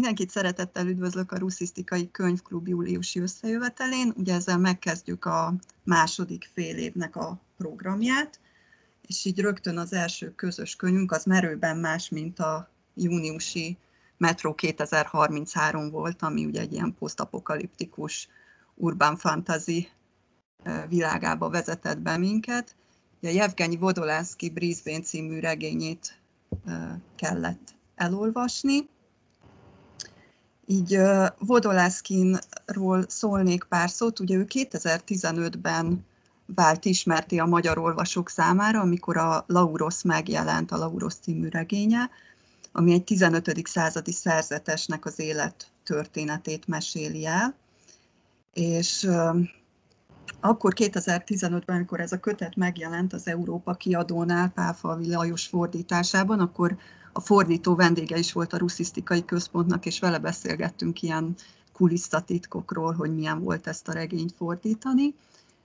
Mindenkit szeretettel üdvözlök a Ruszisztikai Könyvklub júliusi összejövetelén. Ugye ezzel megkezdjük a második fél évnek a programját, és így rögtön az első közös könyvünk az merőben más, mint a júniusi Metro 2033 volt, ami ugye egy ilyen posztapokaliptikus urban fantasy világába vezetett be minket. A Jevgenyi Vodolánszki Brisbane című regényét kellett elolvasni. Így Vodolászkinról szólnék pár szót. Ugye ő 2015-ben vált ismerté a magyar olvasók számára, amikor a Lauros megjelent, a Lauros című regénye, ami egy 15. századi szerzetesnek az élet történetét meséli el. És akkor 2015-ben, amikor ez a kötet megjelent az Európa kiadónál Pálfalvi Lajos fordításában, akkor a fordító vendége is volt a ruszisztikai központnak, és vele beszélgettünk ilyen kulisszatitkokról, hogy milyen volt ezt a regényt fordítani.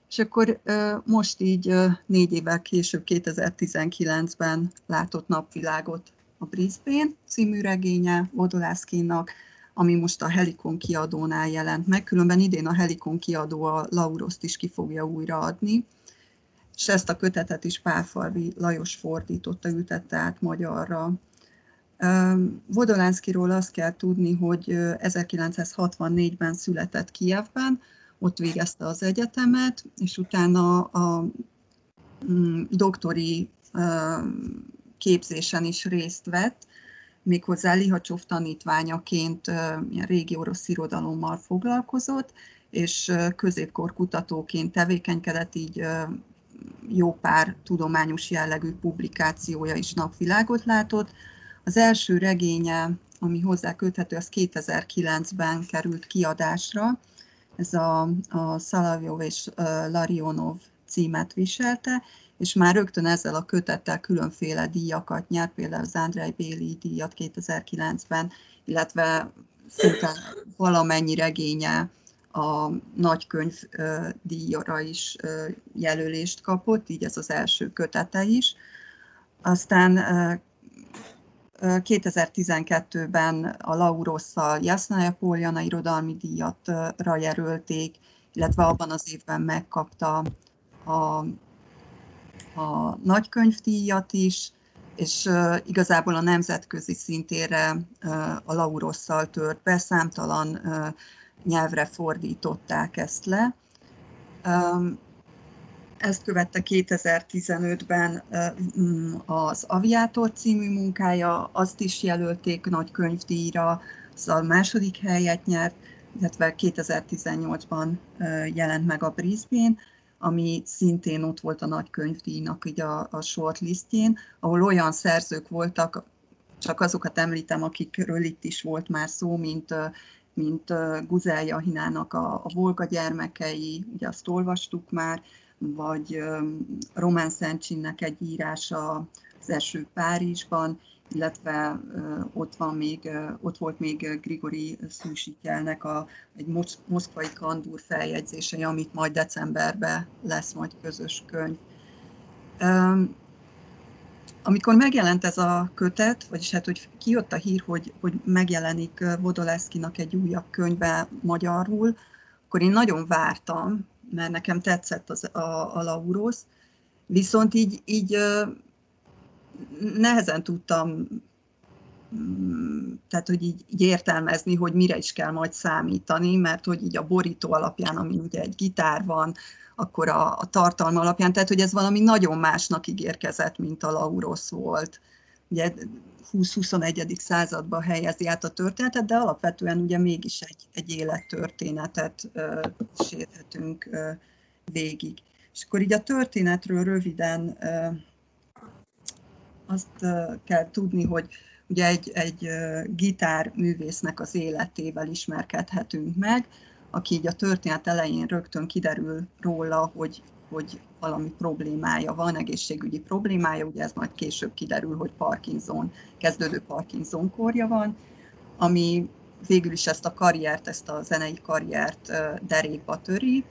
És akkor most így négy évvel később, 2019-ben látott napvilágot a Brisbane című regénye Vodolászkinnak, ami most a Helikon kiadónál jelent meg. Különben idén a Helikon kiadó a Lauroszt is ki fogja újraadni, és ezt a kötetet is Pálfalvi Lajos fordította, ültette át magyarra. Vodolánszkiról azt kell tudni, hogy 1964-ben született Kijevben, ott végezte az egyetemet, és utána a mm, doktori képzésen is részt vett, méghozzá Lihacsov tanítványaként régi orosz irodalommal foglalkozott, és középkor kutatóként tevékenykedett, így jó pár tudományos jellegű publikációja is napvilágot látott. Az első regénye, ami hozzá köthető, az 2009-ben került kiadásra. Ez a, a Szalavjov és Larionov címet viselte, és már rögtön ezzel a kötettel különféle díjakat nyert, például az Andrei Béli díjat 2009-ben, illetve szinte valamennyi regénye a nagykönyv díjra is jelölést kapott, így ez az első kötete is. Aztán 2012-ben a Laurosszal Jasnaja Poljana irodalmi díjatra jelölték, illetve abban az évben megkapta a a nagykönyvdíjat is, és igazából a nemzetközi szintére a Laurosszal tört be, számtalan nyelvre fordították ezt le. Ezt követte 2015-ben az Aviátor című munkája, azt is jelölték nagy könyvdíjra, az a második helyet nyert, illetve 2018-ban jelent meg a Brisbane, ami szintén ott volt a nagy könyvdíjnak így a, a shortlistjén, ahol olyan szerzők voltak, csak azokat említem, akikről itt is volt már szó, mint, mint Guzel Jahinának a, a Volga gyermekei, ugye azt olvastuk már, vagy Román Szentcsinnek egy írása az első Párizsban, illetve ott, van még, ott volt még Grigori Szűsityelnek a, egy moszkvai kandúr feljegyzése, amit majd decemberben lesz majd közös könyv. Amikor megjelent ez a kötet, vagyis hát, hogy kijött a hír, hogy, hogy megjelenik Vodoleszkinak egy újabb könyve magyarul, akkor én nagyon vártam, mert nekem tetszett az, a, a Laurosz, viszont így, így nehezen tudtam mm, tehát, hogy így, így értelmezni, hogy mire is kell majd számítani, mert hogy így a borító alapján, ami ugye egy gitár van, akkor a, a tartalma alapján, tehát hogy ez valami nagyon másnak ígérkezett, mint a Laurosz volt. Ugye 20-21. században helyezi át a történetet, de alapvetően ugye mégis egy, egy élettörténetet uh, sérhetünk uh, végig. És akkor így a történetről röviden uh, azt kell tudni, hogy ugye egy, egy gitárművésznek az életével ismerkedhetünk meg, aki így a történet elején rögtön kiderül róla, hogy, hogy valami problémája van, egészségügyi problémája, ugye ez majd később kiderül, hogy Parkinson, kezdődő Parkinson korja van, ami végül is ezt a karriert, ezt a zenei karriert derékba töri,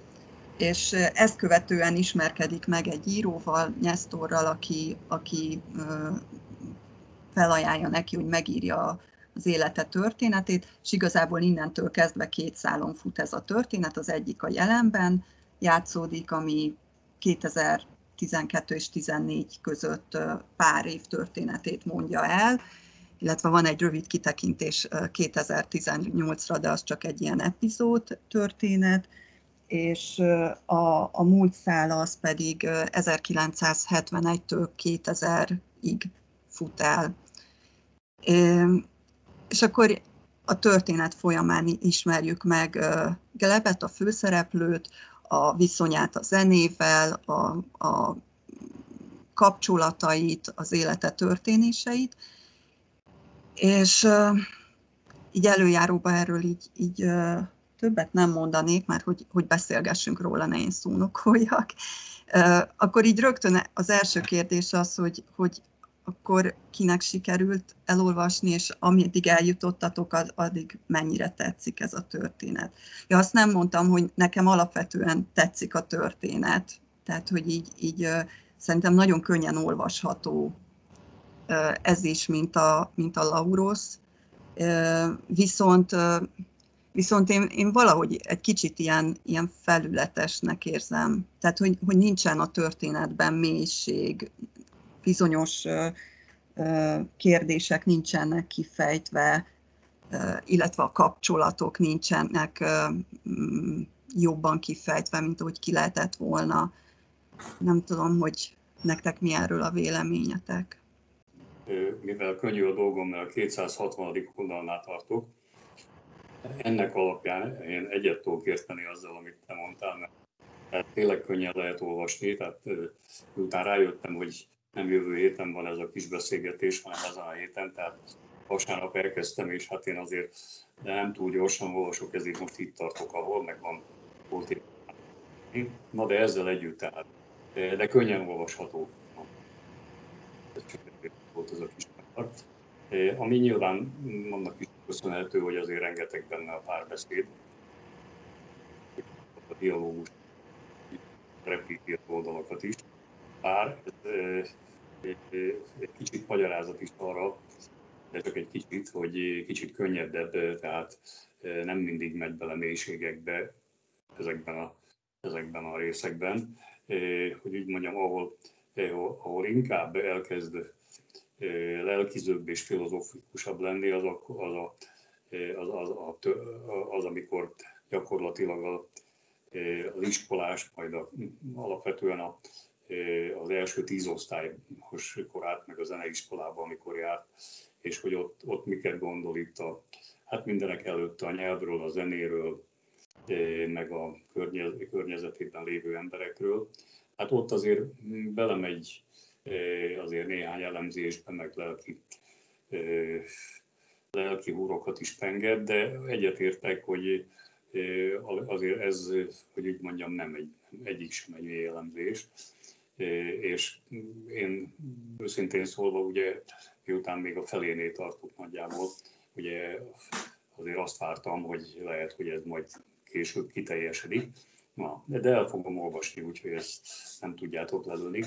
és ezt követően ismerkedik meg egy íróval, Nyesztorral, aki, aki felajánlja neki, hogy megírja az élete történetét, és igazából innentől kezdve két szálon fut ez a történet. Az egyik a jelenben játszódik, ami 2012 és 14 között pár év történetét mondja el, illetve van egy rövid kitekintés 2018-ra, de az csak egy ilyen epizód történet, és a, a múlt szál az pedig 1971-től 2000-ig fut el. És akkor a történet folyamán ismerjük meg Gelebet, a főszereplőt, a viszonyát a zenével, a, a kapcsolatait, az élete történéseit, és így előjáróba erről így, így többet nem mondanék, mert hogy, hogy beszélgessünk róla, ne én szónokoljak. Akkor így rögtön az első kérdés az, hogy, hogy akkor kinek sikerült elolvasni, és ameddig eljutottatok, az, addig mennyire tetszik ez a történet. Ja, azt nem mondtam, hogy nekem alapvetően tetszik a történet, tehát hogy így, így szerintem nagyon könnyen olvasható ez is, mint a, mint a Lauros, viszont Viszont én, én valahogy egy kicsit ilyen, ilyen felületesnek érzem. Tehát, hogy, hogy nincsen a történetben mélység, bizonyos kérdések nincsenek kifejtve, illetve a kapcsolatok nincsenek mm, jobban kifejtve, mint ahogy ki lehetett volna. Nem tudom, hogy nektek mi erről a véleményetek. Mivel könnyű a dolgom, mert a 260. oldalnál tartok, ennek alapján én egyet tudok érteni azzal, amit te mondtál, mert tényleg könnyen lehet olvasni, tehát utána rájöttem, hogy nem jövő héten van ez a kis beszélgetés, hanem ezen a héten, tehát vasárnap elkezdtem, és hát én azért de nem túl gyorsan olvasok, ezért most itt tartok, ahol meg van volt Na de ezzel együtt tehát, de, könnyen olvasható. Volt ez a kis part. Ami nyilván annak is köszönhető, hogy azért rengeteg benne a párbeszéd, a dialógus repíti oldalakat is. Bár ez egy kicsit magyarázat is arra, de csak egy kicsit, hogy kicsit könnyedebb, tehát nem mindig megy bele mélységekbe ezekben a, ezekben a részekben, hogy úgy mondjam, ahol, ahol inkább elkezd lelkizőbb és filozofikusabb lenni, az, a, az, a, az, az, a, az, amikor gyakorlatilag a, az iskolás, majd a, alapvetően a, az első tíz osztályos korát, meg a zeneiskolába, amikor járt, és hogy ott, ott miket gondol itt a, hát mindenek előtt a nyelvről, a zenéről, meg a környezetében lévő emberekről. Hát ott azért belemegy azért néhány elemzésben, meg lelki, lelki húrokat is penged, de egyetértek, hogy azért ez, hogy úgy mondjam, nem egy, egyik sem egy mély elemzés. És én őszintén szólva, ugye miután még a felénél tartok nagyjából, ugye azért azt vártam, hogy lehet, hogy ez majd később kiteljesedik. Na, de el fogom olvasni, úgyhogy ezt nem tudjátok lelőni.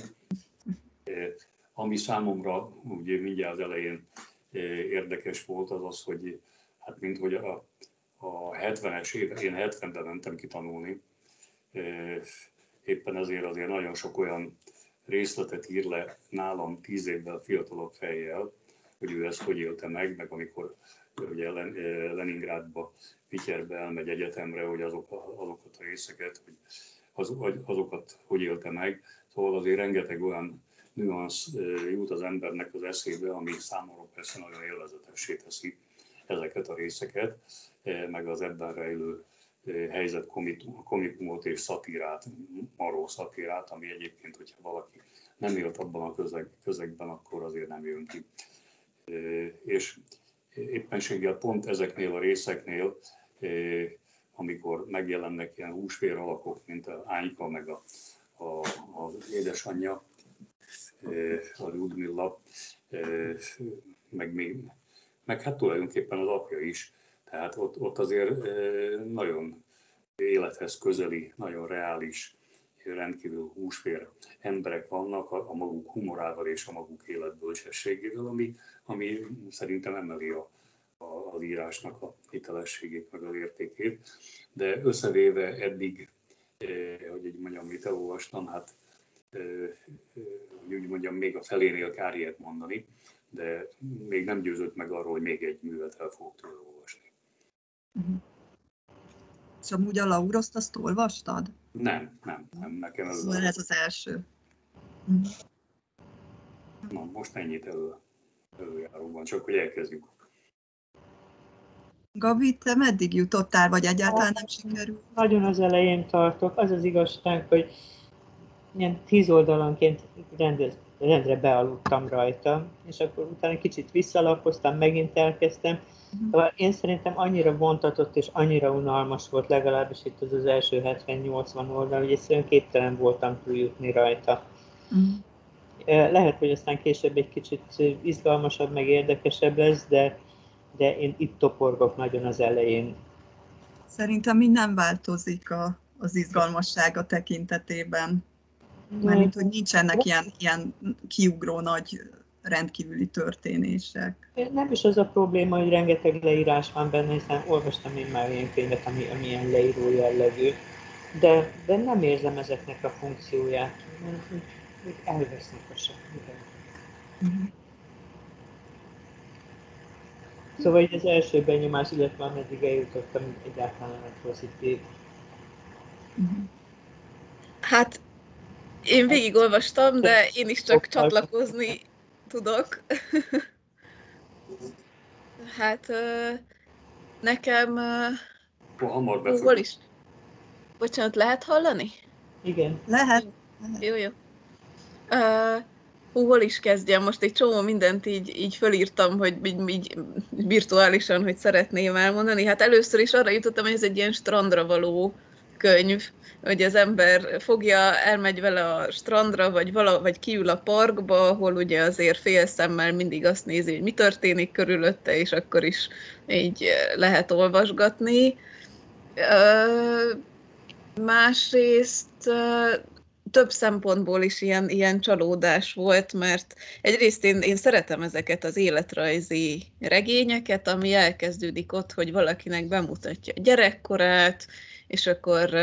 Ami számomra ugye mindjárt az elején érdekes volt, az az, hogy hát mint hogy a, a 70-es évek, én 70-ben mentem ki tanulni, éppen ezért azért nagyon sok olyan részletet ír le nálam tíz évvel fiatalabb fejjel, hogy ő ezt hogy élte meg, meg amikor ugye Leningrádba, Pityerbe elmegy egyetemre, hogy azok, azokat a részeket, hogy az, azokat hogy élte meg. Szóval azért rengeteg olyan nüansz jut az embernek az eszébe, ami számomra persze nagyon élvezetessé teszi ezeket a részeket, meg az ebben rejlő helyzet komikumot és szatírát, maró szatírát, ami egyébként, hogyha valaki nem élt abban a közeg, közegben, akkor azért nem jön ki. És éppenséggel pont ezeknél a részeknél, amikor megjelennek ilyen húsvér alakok, mint a Ányka, meg a, a, az édesanyja, a Ludmilla, meg, még, meg hát tulajdonképpen az apja is. Tehát ott, ott azért nagyon élethez közeli, nagyon reális, rendkívül húsvér emberek vannak a, a maguk humorával és a maguk életbölcsességével, ami, ami szerintem emeli a, az írásnak a hitelességét, meg az értékét. De összevéve eddig, hogy így mondjam, mit elolvastam, hát hogy úgy mondjam, még a felénél kár ilyet mondani, de még nem győzött meg arról, hogy még egy művet el fogok tőle. Uh-huh. És amúgy a Lauroszt azt olvastad? Nem, nem, nem. Nekem ez, szóval ez az első. Uh-huh. Na, most ennyit elő, előjáróban, csak hogy elkezdjük. Gabi, te meddig jutottál, vagy egyáltalán nem sikerült? Nagyon az elején tartok. Az az igazság, hogy ilyen tíz oldalanként rendez, rendre bealudtam rajta, és akkor utána kicsit visszalapoztam, megint elkezdtem. Uh-huh. Én szerintem annyira vontatott és annyira unalmas volt, legalábbis itt az az első 70-80 oldal, hogy egyszerűen képtelen voltam túljutni rajta. Uh-huh. Lehet, hogy aztán később egy kicsit izgalmasabb, meg érdekesebb lesz, de, de én itt toporgok nagyon az elején. Szerintem minden változik a, az izgalmassága tekintetében. Mármint, hogy nincsenek ilyen, ilyen kiugró nagy rendkívüli történések. Nem is az a probléma, hogy rengeteg leírás van benne, hiszen olvastam én már ilyen könyvet, ami, ami ilyen leíró jellegű, de, de nem érzem ezeknek a funkcióját, hogy, hogy elvesznek a semmiben. Uh-huh. Szóval így az első benyomás, illetve ameddig eljutottam, egyáltalán nem pozitív. Uh-huh. Hát én végigolvastam, de én is csak csatlakozni tudok. hát nekem... Hamar Hol is? Bocsánat, lehet hallani? Igen. Lehet. Jó, jó. Uh, hú, hol is kezdjem? Most egy csomó mindent így, így fölírtam, hogy így, így virtuálisan, hogy szeretném elmondani. Hát először is arra jutottam, hogy ez egy ilyen strandra való könyv, hogy az ember fogja, elmegy vele a strandra, vagy, vala, vagy kiül a parkba, ahol ugye azért fél szemmel mindig azt nézi, hogy mi történik körülötte, és akkor is így lehet olvasgatni. Másrészt több szempontból is ilyen, ilyen csalódás volt, mert egyrészt én, én szeretem ezeket az életrajzi regényeket, ami elkezdődik ott, hogy valakinek bemutatja a gyerekkorát, és akkor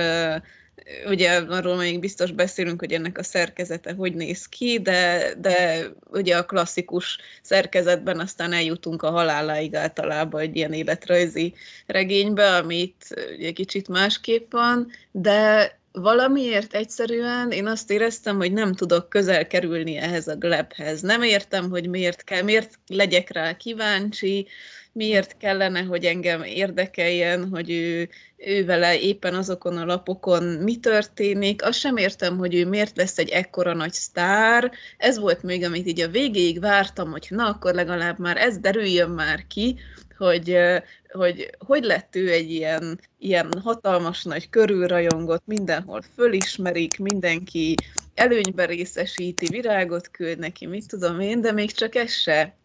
ugye arról még biztos beszélünk, hogy ennek a szerkezete hogy néz ki, de, de ugye a klasszikus szerkezetben aztán eljutunk a haláláig általában egy ilyen életrajzi regénybe, amit ugye kicsit másképp van, de valamiért egyszerűen én azt éreztem, hogy nem tudok közel kerülni ehhez a glebhez. Nem értem, hogy miért kell, miért legyek rá kíváncsi, miért kellene, hogy engem érdekeljen, hogy ő, ő vele éppen azokon a lapokon mi történik. Azt sem értem, hogy ő miért lesz egy ekkora nagy sztár. Ez volt még, amit így a végéig vártam, hogy na, akkor legalább már ez derüljön már ki, hogy, hogy hogy lett ő egy ilyen, ilyen hatalmas nagy körülrajongott, mindenhol fölismerik, mindenki előnybe részesíti, virágot küld neki, mit tudom én, de még csak ez se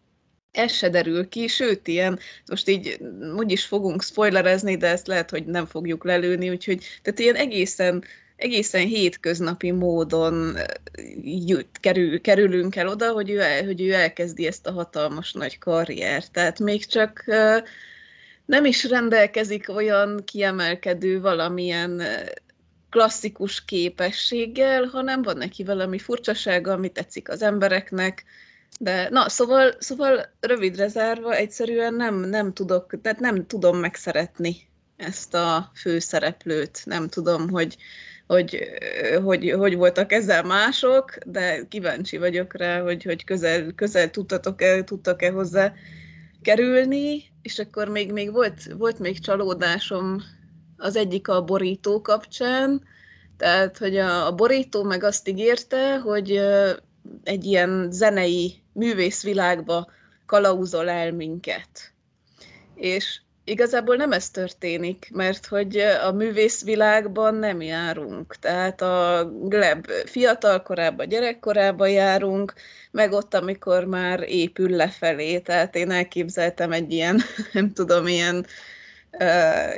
ez se derül ki, sőt, ilyen, most így úgyis fogunk spoilerezni, de ezt lehet, hogy nem fogjuk lelőni, úgyhogy tehát ilyen egészen, egészen hétköznapi módon jut, kerül, kerülünk el oda, hogy ő, el, hogy ő elkezdi ezt a hatalmas nagy karriert. Tehát még csak nem is rendelkezik olyan kiemelkedő valamilyen klasszikus képességgel, hanem van neki valami furcsasága, ami tetszik az embereknek, de na, szóval, szóval rövidre zárva egyszerűen nem, nem tudok, tehát nem tudom megszeretni ezt a főszereplőt. Nem tudom, hogy, hogy, hogy, hogy voltak ezzel mások, de kíváncsi vagyok rá, hogy, hogy közel, közel tudtatok-e, tudtak-e hozzá kerülni, és akkor még, még volt, volt még csalódásom az egyik a borító kapcsán, tehát, hogy a, a borító meg azt ígérte, hogy egy ilyen zenei művészvilágba kalauzol el minket. És igazából nem ez történik, mert hogy a művészvilágban nem járunk. Tehát a Gleb fiatal korában, gyerekkorában járunk, meg ott, amikor már épül lefelé. Tehát én elképzeltem egy ilyen, nem tudom, ilyen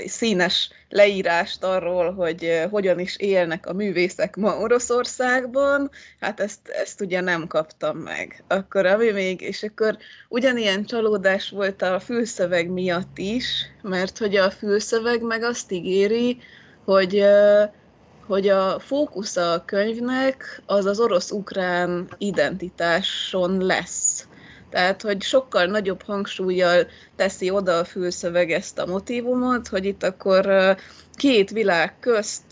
színes leírást arról, hogy hogyan is élnek a művészek ma Oroszországban, hát ezt, ezt ugye nem kaptam meg. Akkor ami még, és akkor ugyanilyen csalódás volt a fülszöveg miatt is, mert hogy a fülszöveg meg azt ígéri, hogy hogy a fókusz a könyvnek az az orosz-ukrán identitáson lesz. Tehát, hogy sokkal nagyobb hangsúlyjal teszi oda a fülszöveg ezt a motivumot, hogy itt akkor két világ közt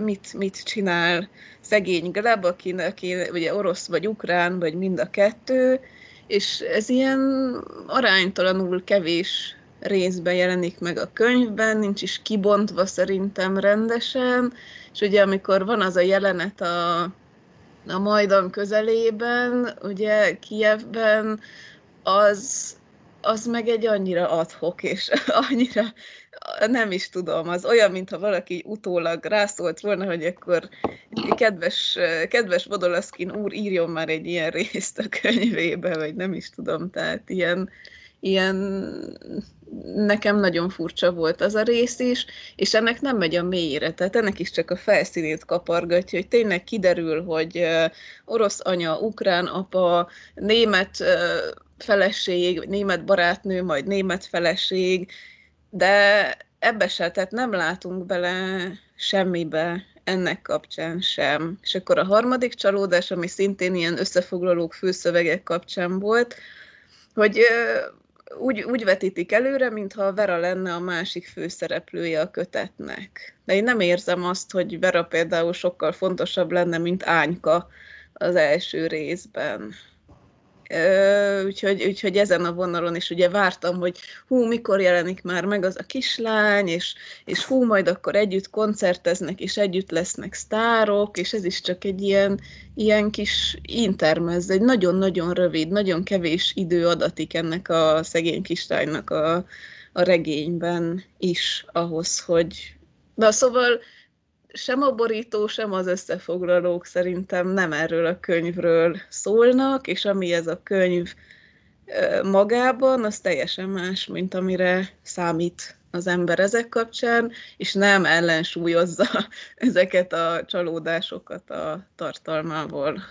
mit, mit csinál szegény Gleb, aki, aki ugye orosz vagy ukrán, vagy mind a kettő, és ez ilyen aránytalanul kevés részben jelenik meg a könyvben, nincs is kibontva szerintem rendesen, és ugye amikor van az a jelenet a, a Majdan közelében, ugye Kievben, az, az meg egy annyira adhok, és annyira nem is tudom, az olyan, mintha valaki utólag rászólt volna, hogy akkor kedves, kedves Vodolaszkin úr írjon már egy ilyen részt a könyvébe, vagy nem is tudom, tehát ilyen, ilyen nekem nagyon furcsa volt az a rész is, és ennek nem megy a mélyére, tehát ennek is csak a felszínét kapargatja, hogy tényleg kiderül, hogy orosz anya, ukrán apa, német feleség, német barátnő, majd német feleség, de ebbe se, tehát nem látunk bele semmibe ennek kapcsán sem. És akkor a harmadik csalódás, ami szintén ilyen összefoglalók főszövegek kapcsán volt, hogy úgy, úgy vetítik előre, mintha Vera lenne a másik főszereplője a kötetnek. De én nem érzem azt, hogy Vera például sokkal fontosabb lenne, mint Ányka az első részben úgyhogy, úgyhogy ezen a vonalon is ugye vártam, hogy hú, mikor jelenik már meg az a kislány, és, és hú, majd akkor együtt koncerteznek, és együtt lesznek sztárok, és ez is csak egy ilyen, ilyen kis intermezz, egy nagyon-nagyon rövid, nagyon kevés idő adatik ennek a szegény kislánynak a, a regényben is ahhoz, hogy... Na szóval sem a borító, sem az összefoglalók szerintem nem erről a könyvről szólnak, és ami ez a könyv magában, az teljesen más, mint amire számít az ember ezek kapcsán, és nem ellensúlyozza ezeket a csalódásokat a tartalmával.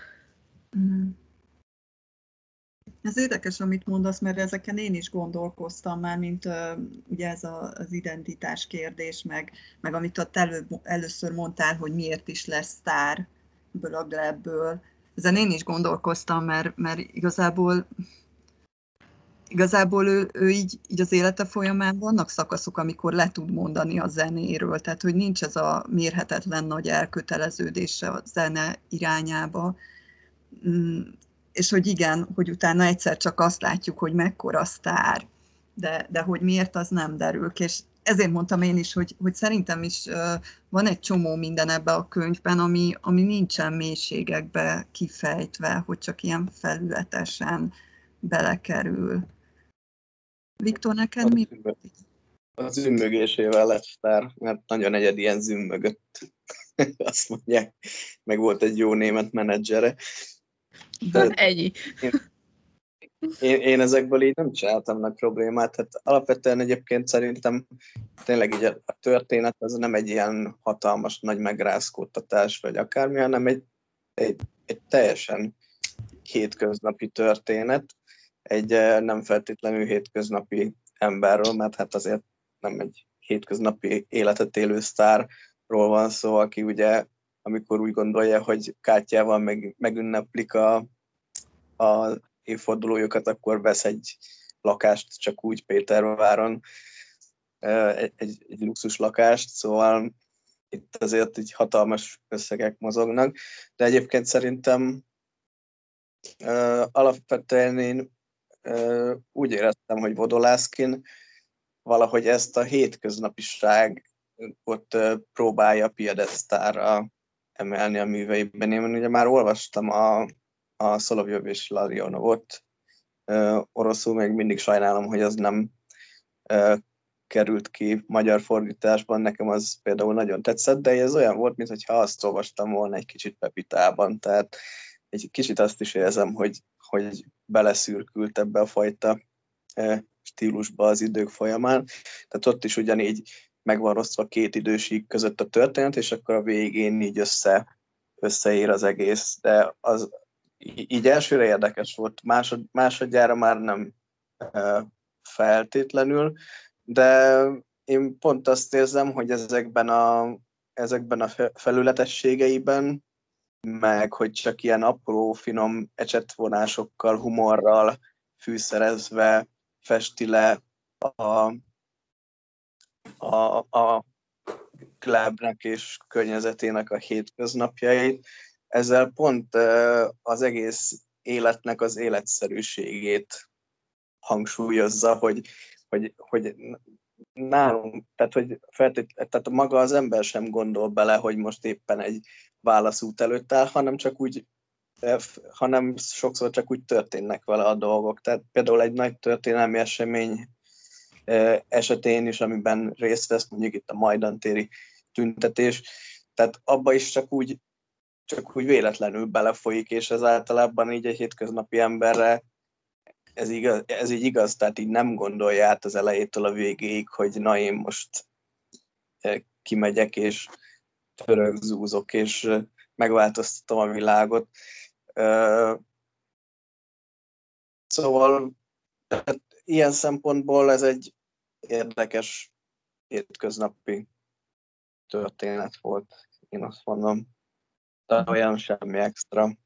Mm. Ez érdekes, amit mondasz, mert ezeken én is gondolkoztam már, mint uh, ugye ez a, az identitás kérdés, meg, meg amit ott elő, először mondtál, hogy miért is lesz sztár ebből a glebből. Ezen én is gondolkoztam, mert, mert igazából igazából ő, ő így, így az élete folyamán vannak szakaszok, amikor le tud mondani a zenéről, tehát hogy nincs ez a mérhetetlen nagy elköteleződése a zene irányába. És hogy igen, hogy utána egyszer csak azt látjuk, hogy mekkora sztár, de, de hogy miért, az nem derül És ezért mondtam én is, hogy, hogy szerintem is uh, van egy csomó minden ebbe a könyvben, ami, ami nincsen mélységekbe kifejtve, hogy csak ilyen felületesen belekerül. Viktor, neked mi? A zümmögésével lett sztár, mert nagyon egyed ilyen zümmögött. Azt mondják, meg volt egy jó német menedzsere. Van egy. Én, én, én ezekből így nem csináltam nagy problémát. Hát alapvetően egyébként szerintem tényleg így a, a történet az nem egy ilyen hatalmas nagy megrázkódtatás, vagy akármi, hanem egy, egy, egy teljesen hétköznapi történet, egy eh, nem feltétlenül hétköznapi emberről, mert hát azért nem egy hétköznapi életet élő sztárról van szó, aki ugye amikor úgy gondolja, hogy kártyával meg, megünneplik a, a évfordulójukat, akkor vesz egy lakást csak úgy Péterváron, egy, egy, egy luxus lakást, szóval itt azért így hatalmas összegek mozognak, de egyébként szerintem alapvetően én úgy éreztem, hogy Vodolászkin valahogy ezt a hétköznapiság ott uh, próbálja piedesztára emelni a műveiben. Én ugye már olvastam a, a Szolovjov és Larionovot, oroszul még mindig sajnálom, hogy az nem került ki magyar fordításban, nekem az például nagyon tetszett, de ez olyan volt, mintha azt olvastam volna egy kicsit Pepitában, tehát egy kicsit azt is érzem, hogy, hogy beleszürkült ebbe a fajta stílusba az idők folyamán. Tehát ott is ugyanígy meg van rosszva két idősík között a történet, és akkor a végén így össze, összeér az egész. De az így elsőre érdekes volt, másod, másodjára már nem feltétlenül, de én pont azt érzem, hogy ezekben a, ezekben a felületességeiben, meg hogy csak ilyen apró, finom ecsetvonásokkal, humorral fűszerezve festi le a, a, a Glebnek és környezetének a hétköznapjait. Ezzel pont az egész életnek az életszerűségét hangsúlyozza, hogy, hogy, hogy nálunk, tehát, hogy feltét, tehát maga az ember sem gondol bele, hogy most éppen egy válaszút előtt áll, hanem csak úgy hanem sokszor csak úgy történnek vele a dolgok. Tehát például egy nagy történelmi esemény esetén is, amiben részt vesz mondjuk itt a Majdantéri tüntetés, tehát abba is csak úgy, csak úgy véletlenül belefolyik, és ez általában így egy hétköznapi emberre ez, igaz, ez így igaz, tehát így nem gondolja át az elejétől a végéig, hogy na én most kimegyek, és zúzok, és megváltoztatom a világot. Szóval ilyen szempontból ez egy érdekes hétköznapi történet volt, én azt mondom. De olyan semmi extra.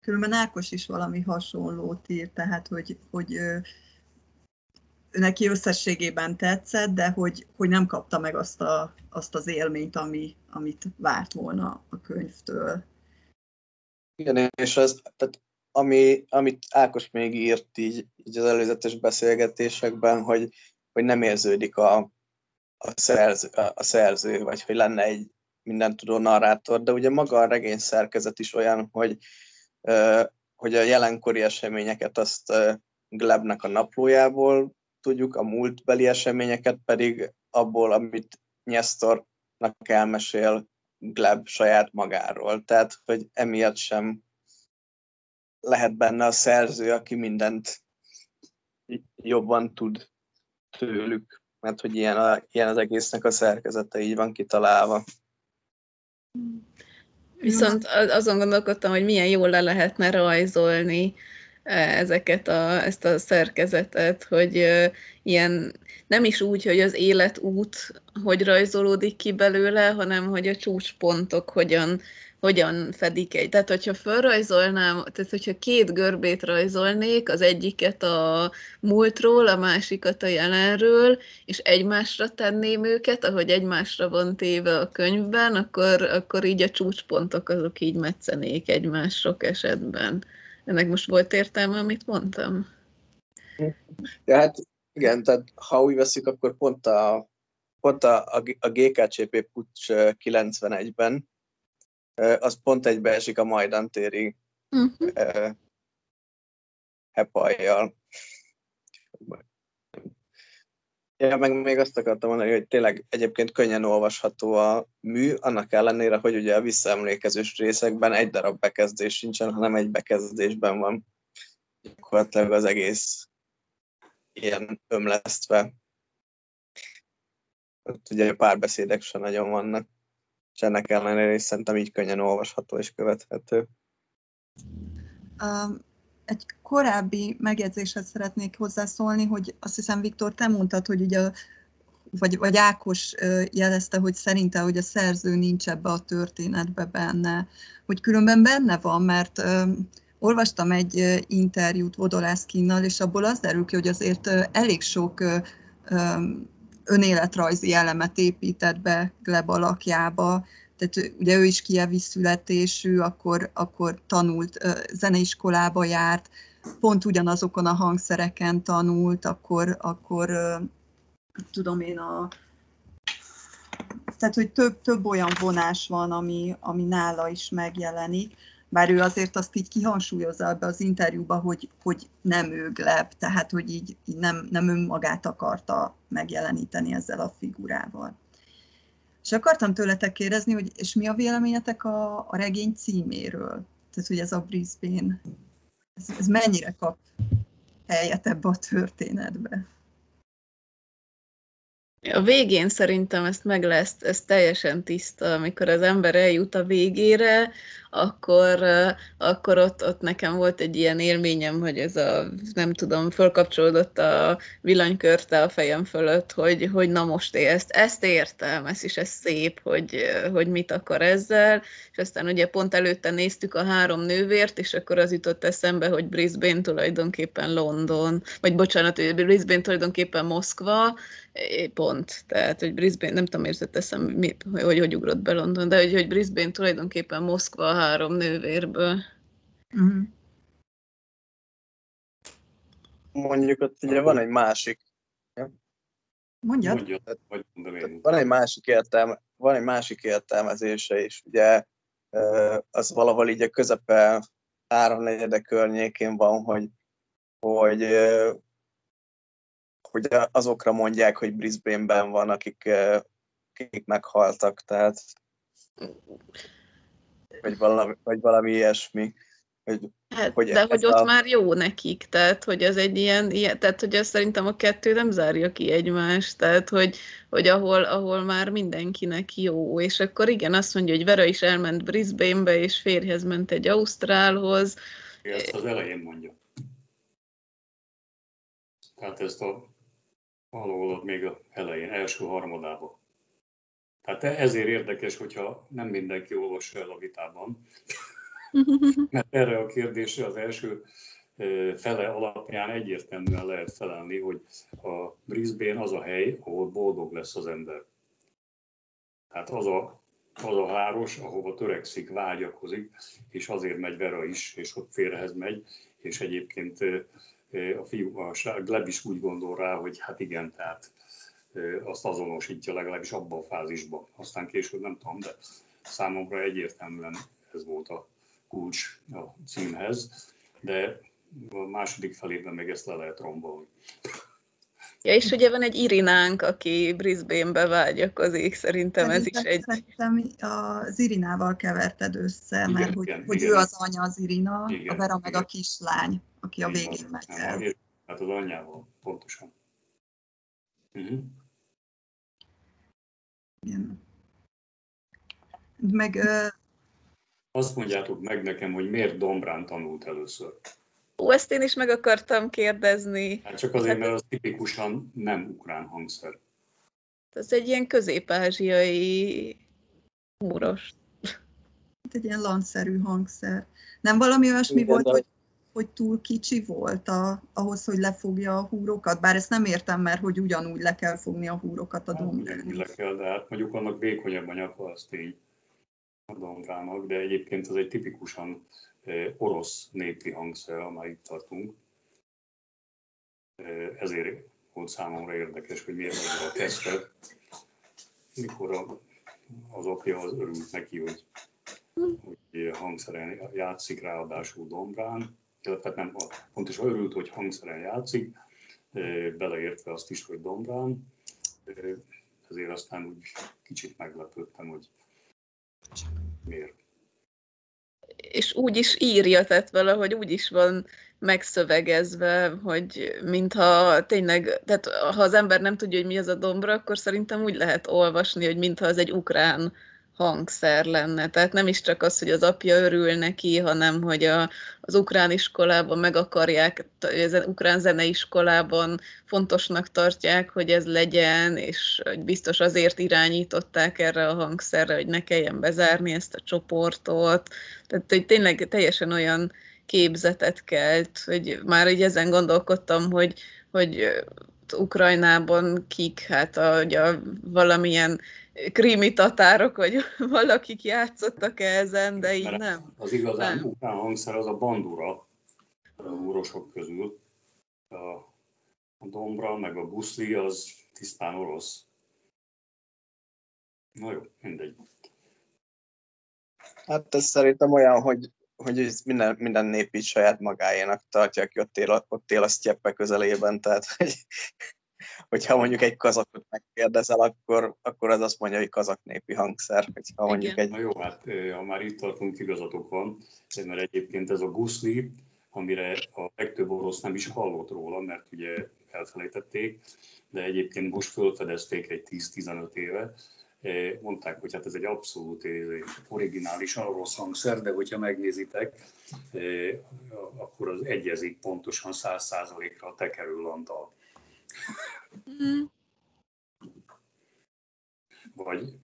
Különben Ákos is valami hasonlót ír, tehát hogy, hogy ő, neki összességében tetszett, de hogy, hogy nem kapta meg azt, a, azt az élményt, ami, amit várt volna a könyvtől. Igen, és az, tehát ami, amit Ákos még írt így, így az előzetes beszélgetésekben, hogy, hogy nem érződik a, a, szerző, a szerző, vagy hogy lenne egy mindentudó narrátor, de ugye maga a regény szerkezet is olyan, hogy, hogy a jelenkori eseményeket azt Glebnek a naplójából tudjuk, a múltbeli eseményeket pedig abból, amit Nyesztornak elmesél Gleb saját magáról. Tehát, hogy emiatt sem lehet benne a szerző, aki mindent jobban tud tőlük, mert hogy ilyen, a, ilyen az egésznek a szerkezete így van kitalálva. Viszont azon gondolkodtam, hogy milyen jól le lehetne rajzolni ezeket a, ezt a szerkezetet, hogy ilyen nem is úgy, hogy az életút hogy rajzolódik ki belőle, hanem hogy a csúcspontok hogyan hogyan fedik egy. Tehát, hogyha felrajzolnám, tehát, hogyha két görbét rajzolnék, az egyiket a múltról, a másikat a jelenről, és egymásra tenném őket, ahogy egymásra van téve a könyvben, akkor, akkor így a csúcspontok azok így metszenék egymás sok esetben. Ennek most volt értelme, amit mondtam? Hát igen, tehát ha úgy veszik, akkor pont a, pont a, a GKCP pucs 91-ben az pont egybeesik a Majdan téri uh-huh. hepajjal. Ja, meg még azt akartam mondani, hogy tényleg egyébként könnyen olvasható a mű, annak ellenére, hogy ugye a visszaemlékezős részekben egy darab bekezdés sincsen, hanem egy bekezdésben van gyakorlatilag az egész ilyen ömlesztve. Ott ugye párbeszédek sem nagyon vannak és ennek ellenére is szerintem így könnyen olvasható és követhető. Egy korábbi megjegyzéshez szeretnék hozzászólni, hogy azt hiszem, Viktor, te mondtad, hogy ugye vagy, vagy Ákos jelezte, hogy szerinte, hogy a szerző nincs ebbe a történetbe benne, hogy különben benne van, mert um, olvastam egy interjút Vodolászkinnal, és abból az derül ki, hogy azért elég sok önéletrajzi elemet épített be Gleb alakjába, tehát ugye ő is kievi születésű, akkor, akkor tanult, zeneiskolába járt, pont ugyanazokon a hangszereken tanult, akkor, akkor tudom én a tehát, hogy több, több olyan vonás van, ami, ami nála is megjelenik bár ő azért azt így kihangsúlyozza ebbe az interjúba, hogy, hogy nem ő Gleb, tehát hogy így, így nem, nem önmagát akarta megjeleníteni ezzel a figurával. És akartam tőletek kérdezni, hogy és mi a véleményetek a, a regény címéről? Tehát, hogy ez a Brisbane, ez, ez mennyire kap helyet ebbe a történetbe. A végén szerintem ezt meg lesz, ez teljesen tiszta, amikor az ember eljut a végére, akkor, akkor ott, ott nekem volt egy ilyen élményem, hogy ez a, nem tudom, fölkapcsolódott a villanykörte a fejem fölött, hogy, hogy na most én ezt, ezt értem, ez is ez szép, hogy, hogy mit akar ezzel, és aztán ugye pont előtte néztük a három nővért, és akkor az jutott eszembe, hogy Brisbane tulajdonképpen London, vagy bocsánat, hogy Brisbane tulajdonképpen Moszkva, pont, tehát, hogy Brisbane, nem tudom, miért eszem, mi, hogy, hogy ugrott be London, de hogy, hogy Brisbane tulajdonképpen Moszkva három nővérből. Uh-huh. Mondjuk ott ugye van egy másik. Mondjad. Mondjad. Van egy másik értelme, van egy másik értelmezése is. Ugye az valahol így a közepe háromnegyede környékén van, hogy, hogy hogy azokra mondják, hogy Brisbane-ben van, akik, akik meghaltak, tehát vagy valami, vagy valami ilyesmi. Hogy, hát, hogy de hogy ott a... már jó nekik, tehát hogy ez egy ilyen, ilyen tehát hogy ez szerintem a kettő nem zárja ki egymást, tehát hogy, hogy ahol, ahol már mindenkinek jó, és akkor igen, azt mondja, hogy Vera is elment Brisbane-be, és férjhez ment egy Ausztrálhoz. Ezt az elején mondja. Tehát ezt a valahol még a elején, első harmadában. Tehát ezért érdekes, hogyha nem mindenki olvassa el a vitában, mert erre a kérdésre az első fele alapján egyértelműen lehet felelni, hogy a Brisbane az a hely, ahol boldog lesz az ember. Tehát az a, az a város, ahova törekszik, vágyakozik, és azért megy Vera is, és ott félrehez megy, és egyébként a fiú, a Gleb is úgy gondol rá, hogy hát igen, tehát azt azonosítja legalábbis abban a fázisban. Aztán később nem tudom, de számomra egyértelműen ez volt a kulcs a címhez, de a második felében még ezt le lehet rombolni. Ja, és ugye van egy Irinánk, aki Brisbane-be vágyakozik, szerintem ez is egy... Szerintem az Irinával keverted össze, igen, mert hogy, igen, hogy igen. ő az anya az Irina, igen, a Vera meg igen. a kislány, aki a végén megy el. Hát az anyjával, pontosan. Uh-huh. Igen. Meg... Uh... Azt mondjátok meg nekem, hogy miért Dombrán tanult először. Ó, ezt én is meg akartam kérdezni. Hát csak azért, hát, mert az tipikusan nem ukrán hangszer. Ez egy ilyen közép-ázsiai múros. Hát egy ilyen landszerű hangszer. Nem valami olyasmi Igen, volt, de... hogy, hogy túl kicsi volt a, ahhoz, hogy lefogja a húrokat? Bár ezt nem értem, mert hogy ugyanúgy le kell fogni a húrokat a hát, dombrán. Le kell, de hát mondjuk annak vékonyabb a nyaka, az tény a dombrának, de egyébként az egy tipikusan orosz népi hangszer, amely itt tartunk. Ezért volt számomra érdekes, hogy miért a kezdte, mikor a, az apja az örült neki, hogy, hogy hangszeren játszik, ráadásul dombrán, illetve nem, pontosan örült, hogy hangszeren játszik, beleértve azt is, hogy dombrán, ezért aztán úgy kicsit meglepődtem, hogy miért. És úgy is írja, tehát valahogy úgy is van megszövegezve, hogy mintha tényleg, tehát ha az ember nem tudja, hogy mi az a dombra, akkor szerintem úgy lehet olvasni, hogy mintha az egy ukrán hangszer lenne. Tehát nem is csak az, hogy az apja örül neki, hanem hogy a, az ukrán iskolában meg akarják, az ukrán zeneiskolában fontosnak tartják, hogy ez legyen, és hogy biztos azért irányították erre a hangszerre, hogy ne kelljen bezárni ezt a csoportot. Tehát hogy tényleg teljesen olyan képzetet kelt, hogy már így ezen gondolkodtam, hogy, hogy Ukrajnában kik, hát a, a valamilyen krimi tatárok, vagy valakik játszottak -e ezen, de így nem. Az igazán nem. ukrán hangszer az a bandura a úrosok közül. A, a dombra, meg a buszli az tisztán orosz. Na jó, mindegy. Hát ez szerintem olyan, hogy, hogy minden, minden nép így saját magáénak tartja, aki ott él, ott él a sztyeppe közelében, tehát hogy hogyha mondjuk egy kazakot megkérdezel, akkor, akkor az azt mondja, hogy kazak népi hangszer. Hogyha mondjuk egy... Na jó, hát ha már itt tartunk, igazatok van, mert egyébként ez a guszli, amire a legtöbb orosz nem is hallott róla, mert ugye elfelejtették, de egyébként most fölfedezték egy 10-15 éve, mondták, hogy hát ez egy abszolút originális orosz hangszer, de hogyha megnézitek, akkor az egyezik pontosan 100%-ra a tekerőlanddal. Mm vagy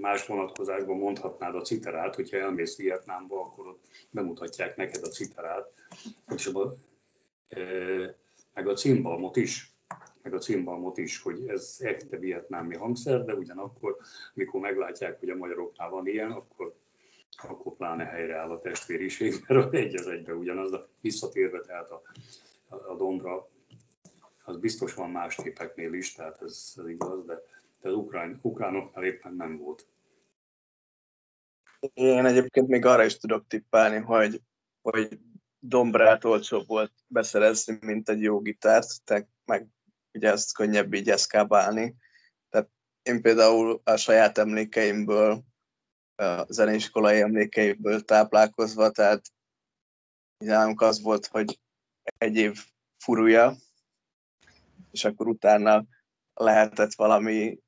más vonatkozásban mondhatnád a citerát, hogyha elmész Vietnámba, akkor ott bemutatják neked a citerát, és a, e, meg a cimbalmot is, meg a cimbalmot is, hogy ez echte vietnámi hangszer, de ugyanakkor, mikor meglátják, hogy a magyaroknál van ilyen, akkor, akkor pláne helyreáll a testvériség, mert egy az egybe ugyanaz, a visszatérve tehát a, a dombra, az biztos van más képeknél is, tehát ez, ez igaz, de de az ukrán, ukránoknál éppen nem volt. Én egyébként még arra is tudok tippálni, hogy, hogy dombrát olcsóbb volt beszerezni, mint egy jó gitárt, tehát meg ugye ezt könnyebb így eszkábálni. Tehát én például a saját emlékeimből, a zeneiskolai emlékeimből táplálkozva, tehát nálunk az volt, hogy egy év furúja, és akkor utána lehetett valami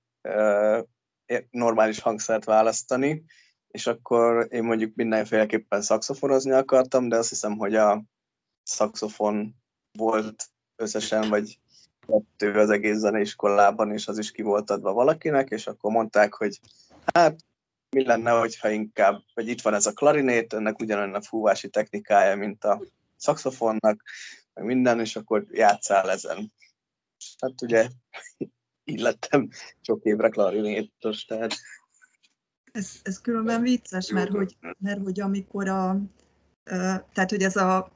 normális hangszert választani, és akkor én mondjuk mindenféleképpen szakszofonozni akartam, de azt hiszem, hogy a szakszofon volt összesen, vagy kettő az egész zeneiskolában, és az is ki volt adva valakinek, és akkor mondták, hogy hát mi lenne, hogyha inkább, hogy itt van ez a klarinét, ennek ugyanolyan a fúvási technikája, mint a szakszofonnak, meg minden, és akkor játszál ezen. Hát ugye így lettem sok évre klarinétos, tehát... Ez, ez különben vicces, mert hogy, mert hogy amikor a, tehát hogy ez a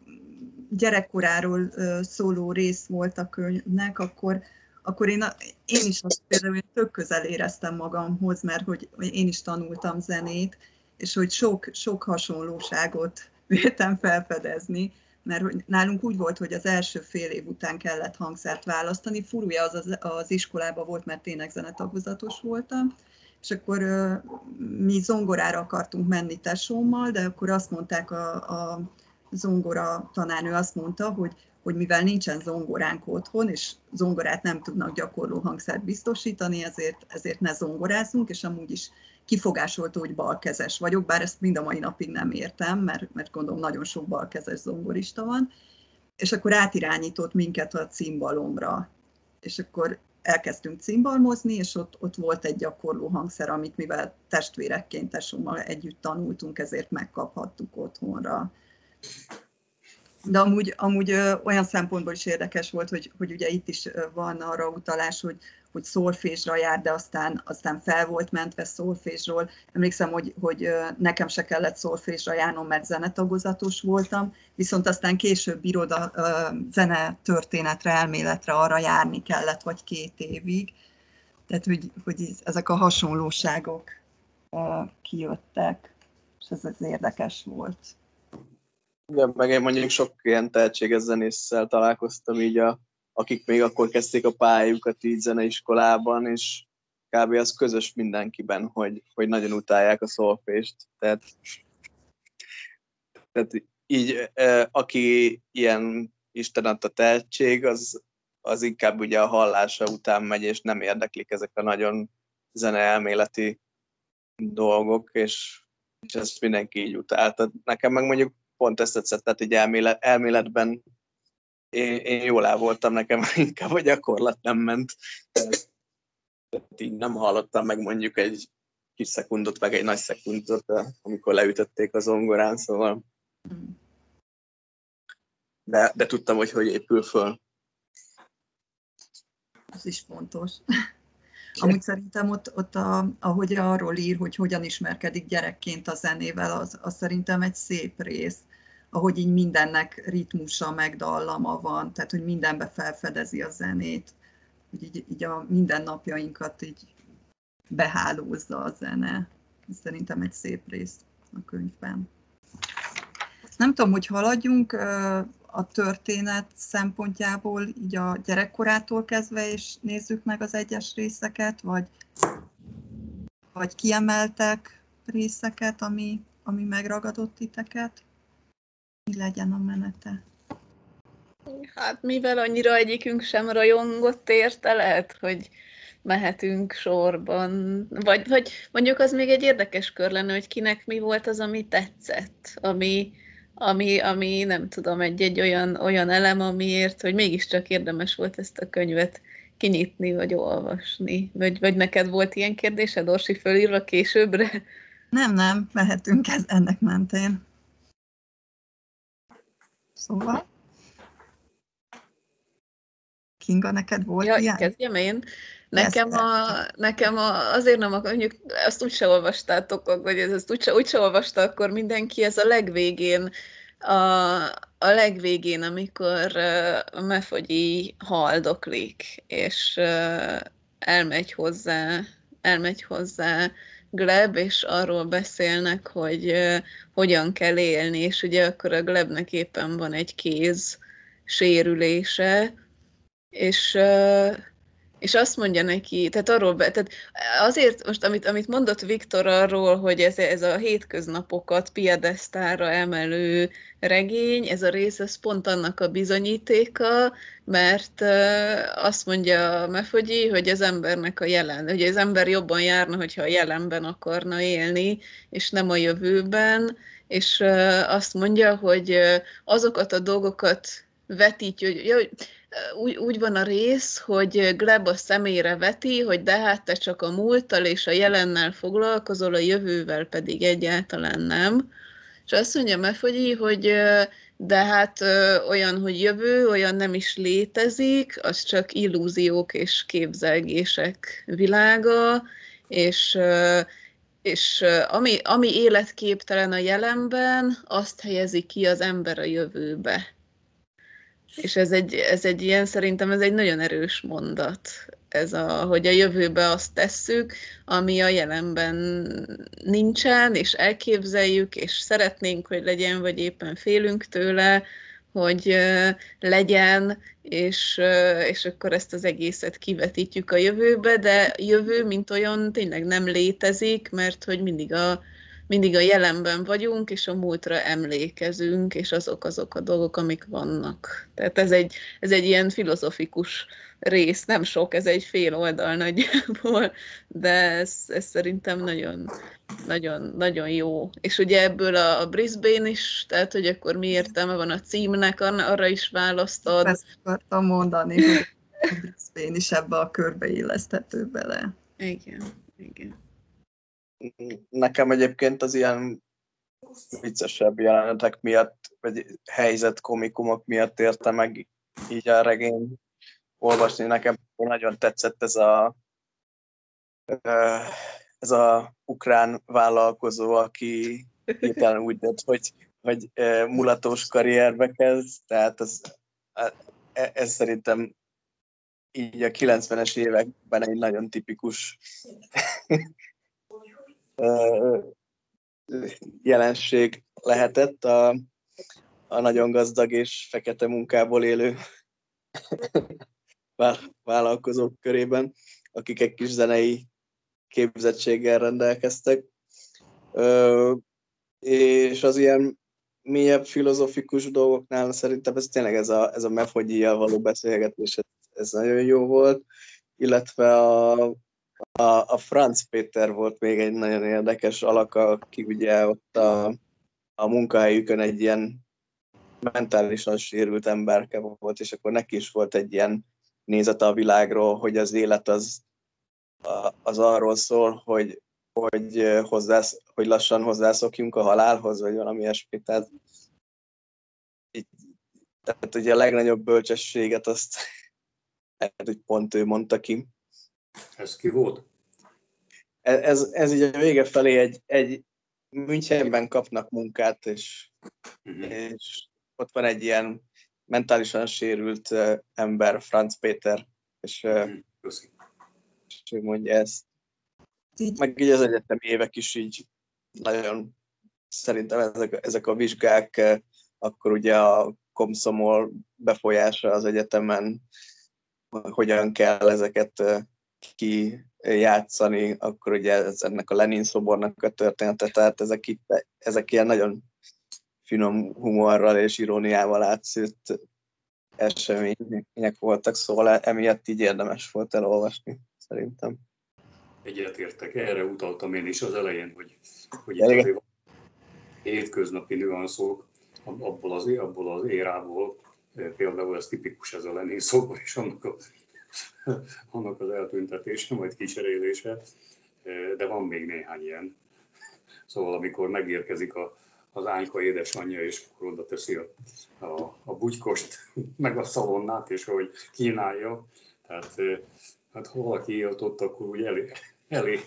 gyerekkoráról szóló rész volt a könyvnek, akkor, akkor én, én is azt például én tök közel éreztem magamhoz, mert hogy én is tanultam zenét, és hogy sok, sok hasonlóságot véltem felfedezni, mert nálunk úgy volt, hogy az első fél év után kellett hangszert választani. Furúja az, az az iskolában volt, mert tényleg zenetagozatos voltam, és akkor mi zongorára akartunk menni tesómmal, de akkor azt mondták a, a zongora tanárnő azt mondta, hogy, hogy mivel nincsen zongoránk otthon, és zongorát nem tudnak gyakorló hangszert biztosítani, ezért, ezért ne zongorázzunk, és amúgy is kifogásolta, hogy balkezes vagyok, bár ezt mind a mai napig nem értem, mert, mert gondolom nagyon sok balkezes zongorista van, és akkor átirányított minket a cimbalomra, és akkor elkezdtünk cimbalmozni, és ott, ott volt egy gyakorló hangszer, amit mivel testvérekként tesómmal együtt tanultunk, ezért megkaphattuk otthonra. De amúgy, amúgy ö, olyan szempontból is érdekes volt, hogy, hogy ugye itt is van arra utalás, hogy, hogy szolfésra jár, de aztán, aztán fel volt mentve szolfésról. Emlékszem, hogy, hogy nekem se kellett szolfésra járnom, mert zenetagozatos voltam, viszont aztán később iroda, zene történetre, elméletre arra járni kellett, vagy két évig. Tehát, hogy, hogy ezek a hasonlóságok kijöttek, és ez az érdekes volt. Igen, meg én mondjuk sok ilyen tehetséges zenésszel találkoztam így a akik még akkor kezdték a pályukat így zeneiskolában, és kb. az közös mindenkiben, hogy, hogy nagyon utálják a szolfést. Tehát, tehát így, aki ilyen Isten adta tehetség, az, az inkább ugye a hallása után megy, és nem érdeklik ezek a nagyon zeneelméleti dolgok, és, és ezt mindenki így utálta. Nekem meg mondjuk pont ezt tetszett, tehát egy elmélet, elméletben én, én jól el voltam, nekem inkább a gyakorlat nem ment. Tehát így nem hallottam meg mondjuk egy kis szekundot, meg egy nagy szekundot, amikor leütötték az zongorán, szóval de, de tudtam, hogy hogy épül föl. Ez is fontos. Amúgy szerintem ott, ott a, ahogy arról ír, hogy hogyan ismerkedik gyerekként a zenével, az, az szerintem egy szép rész ahogy így mindennek ritmusa, meg dallama van, tehát hogy mindenbe felfedezi a zenét, hogy így, így a mindennapjainkat így behálózza a zene. Ez szerintem egy szép rész a könyvben. Nem tudom, hogy haladjunk a történet szempontjából, így a gyerekkorától kezdve, és nézzük meg az egyes részeket, vagy, vagy kiemeltek részeket, ami, ami megragadott titeket? Mi legyen a menete. Hát mivel annyira egyikünk sem rajongott érte, lehet, hogy mehetünk sorban. Vagy, vagy mondjuk az még egy érdekes kör lenne, hogy kinek mi volt az, ami tetszett, ami, ami, ami nem tudom, egy-egy olyan, olyan elem, amiért, hogy mégiscsak érdemes volt ezt a könyvet kinyitni, vagy olvasni. Vagy, vagy neked volt ilyen kérdésed, Orsi, fölírva későbbre? Nem, nem, mehetünk ez ennek mentén. Szóval? Kinga, neked volt ja, ilyen? kezdjem én. Nekem, a, nekem a, azért nem, mondjuk azt úgyse olvastátok, vagy ezt úgyse, úgyse olvasta akkor mindenki, ez a legvégén, a, a legvégén, amikor a Mefogyi haldoklik, és elmegy hozzá, elmegy hozzá Gleb, és arról beszélnek, hogy hogyan kell élni, és ugye akkor a Glebnek éppen van egy kéz sérülése, és és azt mondja neki, tehát arról, be, tehát azért most, amit, amit mondott Viktor arról, hogy ez, ez a hétköznapokat piedesztára emelő regény, ez a rész, ez pont annak a bizonyítéka, mert azt mondja Mefogyi, hogy az embernek a jelen, hogy az ember jobban járna, hogyha a jelenben akarna élni, és nem a jövőben, és azt mondja, hogy azokat a dolgokat vetítjük, hogy, hogy úgy, úgy van a rész, hogy Gleb a személyre veti, hogy de hát te csak a múlttal és a jelennel foglalkozol, a jövővel pedig egyáltalán nem. És azt mondja Mefogyi, hogy de hát olyan, hogy jövő, olyan nem is létezik, az csak illúziók és képzelgések világa, és és ami, ami életképtelen a jelenben, azt helyezi ki az ember a jövőbe. És ez egy, ez egy ilyen, szerintem ez egy nagyon erős mondat, ez a, hogy a jövőbe azt tesszük, ami a jelenben nincsen, és elképzeljük, és szeretnénk, hogy legyen, vagy éppen félünk tőle, hogy legyen, és, és akkor ezt az egészet kivetítjük a jövőbe, de jövő, mint olyan, tényleg nem létezik, mert hogy mindig a, mindig a jelenben vagyunk, és a múltra emlékezünk, és azok azok a dolgok, amik vannak. Tehát ez egy, ez egy ilyen filozofikus rész, nem sok, ez egy fél oldal nagyjából, de ez, ez szerintem nagyon, nagyon, nagyon jó. És ugye ebből a, a Brisbane is, tehát hogy akkor mi értelme van a címnek, arra is választod. Ezt akartam mondani, hogy a Brisbane is ebbe a körbe illeszthető bele. Igen, igen. Nekem egyébként az ilyen viccesebb jelenetek miatt, vagy helyzet komikumok miatt érte meg így a regény olvasni. Nekem nagyon tetszett ez a ez a ukrán vállalkozó, aki hirtelen úgy tett, hogy, hogy mulatós karrierbe kezd, tehát ez, e, ez szerintem így a 90-es években egy nagyon tipikus jelenség lehetett a, a nagyon gazdag és fekete munkából élő vállalkozók körében, akik egy kis zenei képzettséggel rendelkeztek. És az ilyen mélyebb filozofikus dolgoknál szerintem ez tényleg ez a, ez a mefogyi való beszélgetés, ez, ez nagyon jó volt, illetve a, a, a Franz Péter volt még egy nagyon érdekes alaka, aki ugye ott a, a munkahelyükön egy ilyen mentálisan sérült emberke volt, és akkor neki is volt egy ilyen nézete a világról, hogy az élet az, az arról szól, hogy, hogy, hozzász, hogy lassan hozzászokjunk a halálhoz, vagy valami ilyesmi. Tehát, így, tehát ugye a legnagyobb bölcsességet azt lehet, hogy pont ő mondta ki. Ez ki volt? Ez, ez, így a vége felé egy, egy Münchenben kapnak munkát, és, uh-huh. és ott van egy ilyen mentálisan sérült uh, ember, Franz Péter, és, uh, és ő mondja ezt. Meg így az egyetemi évek is így nagyon szerintem ezek, ezek a vizsgák, akkor ugye a komszomol befolyása az egyetemen, hogyan kell ezeket kijátszani, akkor ugye ez ennek a Lenin szobornak a története, tehát ezek, itt, ezek ilyen nagyon finom humorral és iróniával átszűrt események voltak, szóval emiatt így érdemes volt elolvasni, szerintem. Egyetértek, erre utaltam én is az elején, hogy, hogy itt azért hétköznapi nüanszok abból az, abból az érából, például ez tipikus ez a Lenin szobor és annak, a, annak az eltüntetése, majd kicserélése, de van még néhány ilyen. Szóval amikor megérkezik a, az Ányka édesanyja, és akkor oda teszi a, a, a bugykost, meg a szalonnát, és hogy kínálja. Tehát hát ha valaki élt ott, akkor úgy elé, elé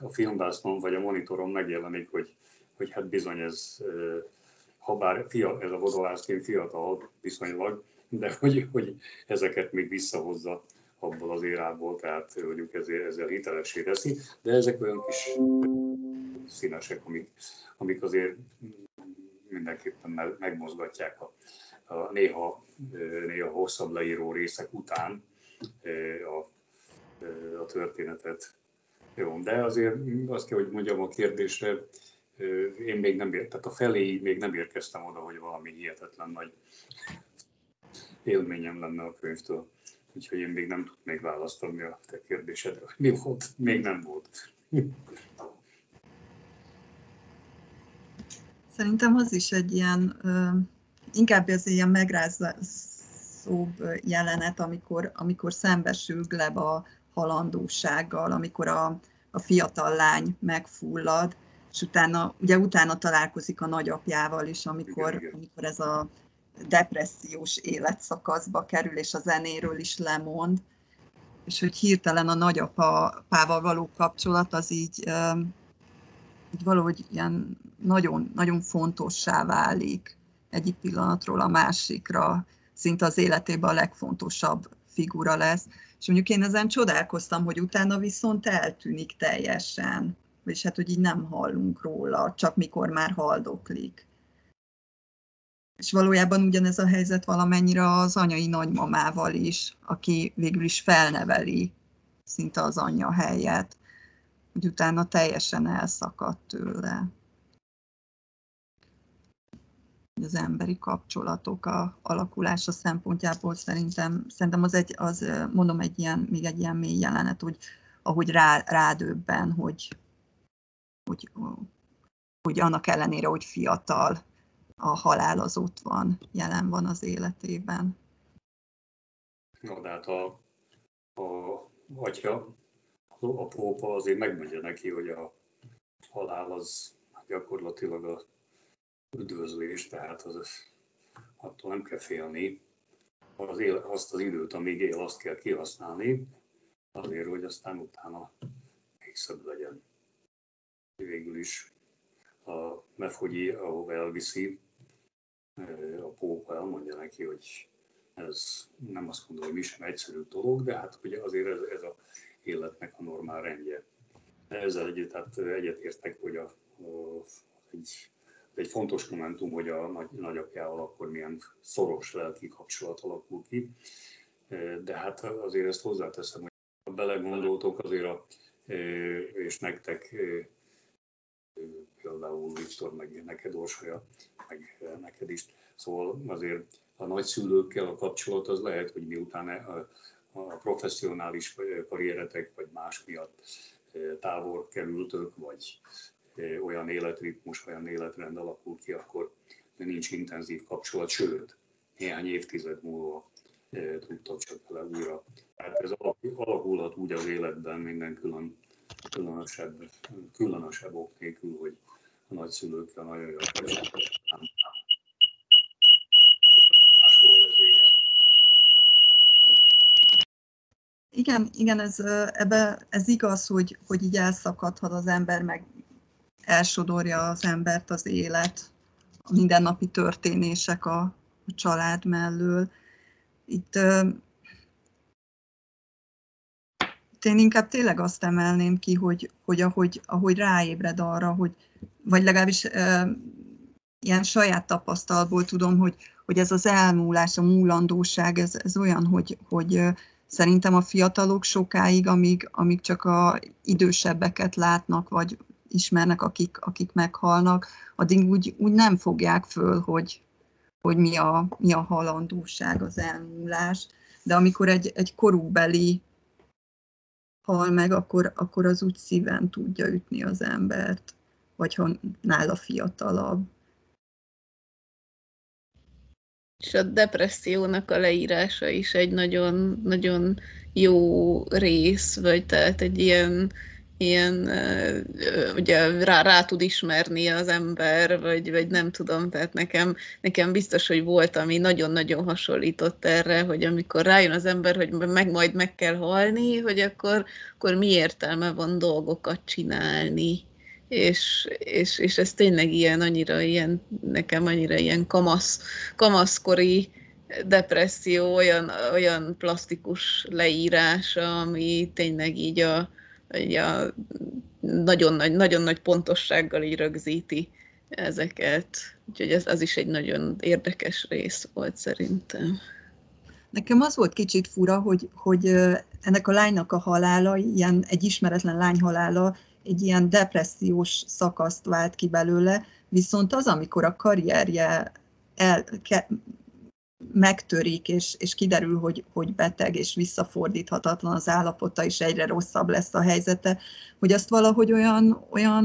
a filmbásznon vagy a monitoron megjelenik, hogy, hogy hát bizony ez, ha bár fia, ez a vodolászként fiatal viszonylag, de hogy, hogy ezeket még visszahozza abból az érából, tehát mondjuk ezért, ezzel hitelesé teszi, de ezek olyan kis színesek, amik, amik azért mindenképpen megmozgatják a, a néha, néha hosszabb leíró részek után a, a történetet. Jó, de azért azt kell, hogy mondjam a kérdésre, én még nem ért, tehát a felé még nem érkeztem oda, hogy valami hihetetlen nagy élményem lenne a könyvtől. Úgyhogy én még nem tudnék választani a te kérdésedre, mi volt, még nem volt. Szerintem az is egy ilyen, inkább az ilyen megrázóbb jelenet, amikor, amikor szembesül Gleb a halandósággal, amikor a, a fiatal lány megfullad, és utána, ugye utána találkozik a nagyapjával is, amikor, igen, igen. amikor ez a depressziós életszakaszba kerül, és a zenéről is lemond, és hogy hirtelen a nagyapával való kapcsolat az így, így valahogy ilyen nagyon, nagyon fontossá válik egyik pillanatról a másikra, szinte az életében a legfontosabb figura lesz. És mondjuk én ezen csodálkoztam, hogy utána viszont eltűnik teljesen, és hát, hogy így nem hallunk róla, csak mikor már haldoklik. És valójában ugyanez a helyzet valamennyire az anyai nagymamával is, aki végül is felneveli szinte az anyja helyet, hogy utána teljesen elszakadt tőle. Az emberi kapcsolatok a alakulása szempontjából szerintem, szerintem az, egy, az mondom, egy ilyen, még egy ilyen mély jelenet, hogy ahogy rá, rádöbben, hogy, hogy, hogy annak ellenére, hogy fiatal, a halál az ott van, jelen van az életében. Na, de hát a, a atya, a pópa azért megmondja neki, hogy a halál az gyakorlatilag a üdvözlés, tehát az, attól nem kell félni. Az él, azt az időt, amíg él, azt kell kihasználni, azért, hogy aztán utána még szebb legyen. Végül is a Mefogyi, ahova elviszi, a pópa elmondja neki, hogy ez nem azt mondom, hogy mi sem egyszerű dolog, de hát ugye azért ez, ez a életnek a normál rendje. De ezzel együtt tehát egyetértek, hogy a, a, egy, egy fontos momentum, hogy a nagy, nagyapjával akkor milyen szoros lelki kapcsolat alakul ki. De hát azért ezt hozzáteszem, hogy ha belegondoltok azért a, és nektek például Viktor, meg neked Orsolya, meg neked is. Szóval azért a nagyszülőkkel a kapcsolat az lehet, hogy miután a, a professzionális karrieretek vagy más miatt távol kerültök, vagy olyan életritmus, olyan életrend alakul ki, akkor nincs intenzív kapcsolat, sőt, néhány évtized múlva tudtak csak vele újra. Tehát ez alakulhat úgy az életben minden külön, különösebb, különösebb ok nélkül, hogy a nagyszülőkkel nagyon jó Igen, igen, ez, ebbe, ez igaz, hogy, hogy így elszakadhat az ember, meg elsodorja az embert az élet, a mindennapi történések a, a család mellől. Itt, itt én inkább tényleg azt emelném ki, hogy, hogy ahogy, ahogy ráébred arra, hogy, vagy legalábbis ilyen saját tapasztalból tudom, hogy, hogy ez az elmúlás, a múlandóság, ez, ez olyan, hogy, hogy Szerintem a fiatalok sokáig, amíg, amíg csak a idősebbeket látnak, vagy ismernek, akik, akik meghalnak, addig úgy, úgy nem fogják föl, hogy, hogy mi a, mi a halandóság, az elmúlás, de amikor egy, egy korúbeli hal meg, akkor, akkor az úgy szíven tudja ütni az embert, vagy ha nála fiatalabb. És a depressziónak a leírása is egy nagyon, nagyon jó rész, vagy tehát egy ilyen ilyen, ugye rá, rá tud ismerni az ember, vagy, vagy nem tudom, tehát nekem, nekem biztos, hogy volt, ami nagyon-nagyon hasonlított erre, hogy amikor rájön az ember, hogy meg majd meg kell halni, hogy akkor, akkor mi értelme van dolgokat csinálni. És, és, és ez tényleg ilyen, annyira ilyen, nekem annyira ilyen kamasz, kamaszkori depresszió, olyan, olyan plastikus leírása, ami tényleg így a, a nagyon nagy, nagyon nagy pontossággal így rögzíti ezeket. Úgyhogy ez az is egy nagyon érdekes rész volt szerintem. Nekem az volt kicsit fura, hogy, hogy ennek a lánynak a halála, ilyen egy ismeretlen lány halála, egy ilyen depressziós szakaszt vált ki belőle, viszont az, amikor a karrierje el, ke, megtörik, és, és kiderül, hogy, hogy beteg, és visszafordíthatatlan az állapota, és egyre rosszabb lesz a helyzete, hogy azt valahogy olyan, olyan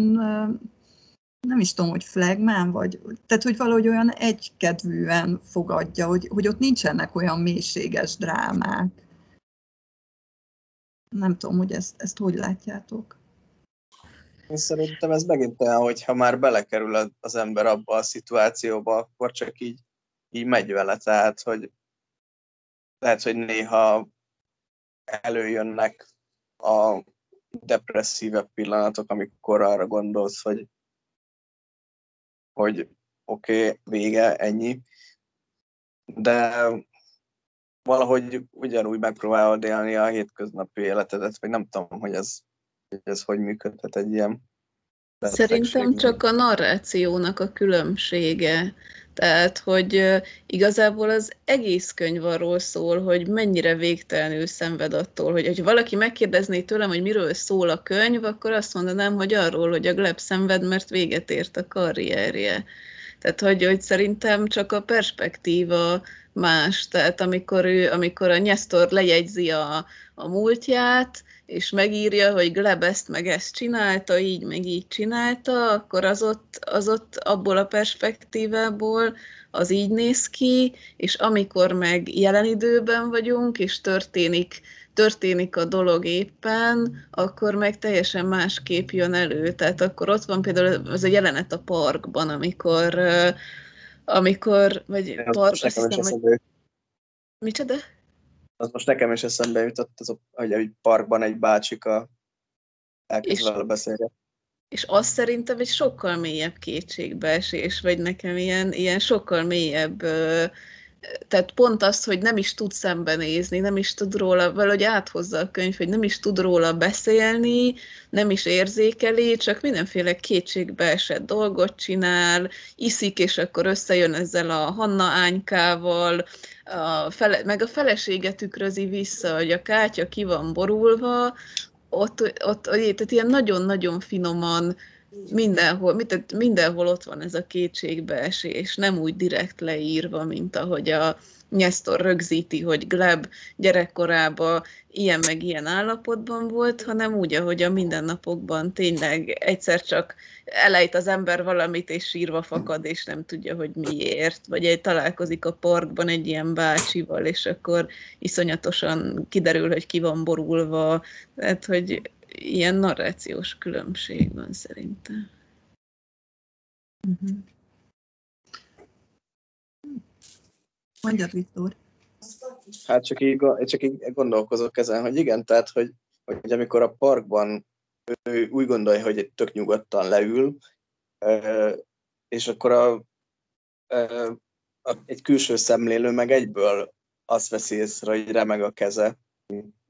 nem is tudom, hogy flagmán, vagy, tehát hogy valahogy olyan egykedvűen fogadja, hogy, hogy ott nincsenek olyan mélységes drámák. Nem tudom, hogy ezt, ezt hogy látjátok. Én szerintem ez megint olyan, hogy ha már belekerül az ember abba a szituációba, akkor csak így így megy vele, tehát, hogy lehet, hogy néha előjönnek a depresszívebb pillanatok, amikor arra gondolsz, hogy, hogy oké, okay, vége, ennyi, de valahogy ugyanúgy megpróbálod élni a hétköznapi életedet, vagy nem tudom, hogy ez, hogy ez hogy működhet egy ilyen Szerintem csak a narrációnak a különbsége. Tehát, hogy igazából az egész könyv arról szól, hogy mennyire végtelenül szenved attól, hogy ha valaki megkérdezné tőlem, hogy miről szól a könyv, akkor azt mondanám, hogy arról, hogy a Gleb szenved, mert véget ért a karrierje. Tehát, hogy, hogy szerintem csak a perspektíva más. Tehát amikor, ő, amikor a Nyesztor lejegyzi a, a múltját, és megírja, hogy Gleb ezt meg ezt csinálta, így meg így csinálta, akkor az ott, az ott abból a perspektívából az így néz ki, és amikor meg jelen időben vagyunk, és történik, történik a dolog éppen, akkor meg teljesen más kép jön elő. Tehát akkor ott van például az a jelenet a parkban, amikor amikor, vagy park, azt hiszem, hogy... Micsoda? az most nekem is eszembe jutott, az, hogy egy parkban egy bácsika elkezd vele beszélgetni. És az szerintem egy sokkal mélyebb kétségbeesés, vagy nekem ilyen, ilyen sokkal mélyebb tehát pont az, hogy nem is tud szembenézni, nem is tud róla, valahogy áthozza a könyv, hogy nem is tud róla beszélni, nem is érzékeli, csak mindenféle kétségbe esett dolgot csinál, iszik, és akkor összejön ezzel a Hanna ánykával, a fele, meg a felesége tükrözi vissza, hogy a kátya ki van borulva, ott, ott, ott tehát ilyen nagyon-nagyon finoman mindenhol, mit, mindenhol ott van ez a kétségbeesés, nem úgy direkt leírva, mint ahogy a Nyesztor rögzíti, hogy Gleb gyerekkorában ilyen meg ilyen állapotban volt, hanem úgy, ahogy a mindennapokban tényleg egyszer csak elejt az ember valamit, és sírva fakad, és nem tudja, hogy miért. Vagy egy találkozik a parkban egy ilyen bácsival, és akkor iszonyatosan kiderül, hogy ki van borulva. Tehát, hogy ilyen narrációs különbség van szerintem. Uh-huh. Mondjad, Viktor. Hát csak így, csak így gondolkozok ezen, hogy igen, tehát, hogy, hogy amikor a parkban ő úgy gondolja, hogy tök nyugodtan leül, és akkor a, a, egy külső szemlélő meg egyből azt veszi észre, hogy remeg a keze.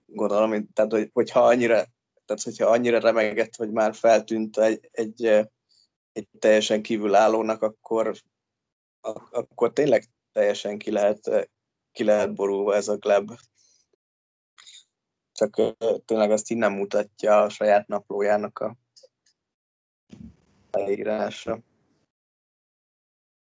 Gondolom, tehát, hogy, hogyha annyira tehát hogyha annyira remegett, hogy már feltűnt egy, egy, egy teljesen kívülállónak, akkor, akkor tényleg teljesen ki lehet, ki lehet borulva ez a gleb. Csak tényleg azt így nem mutatja a saját naplójának a leírása.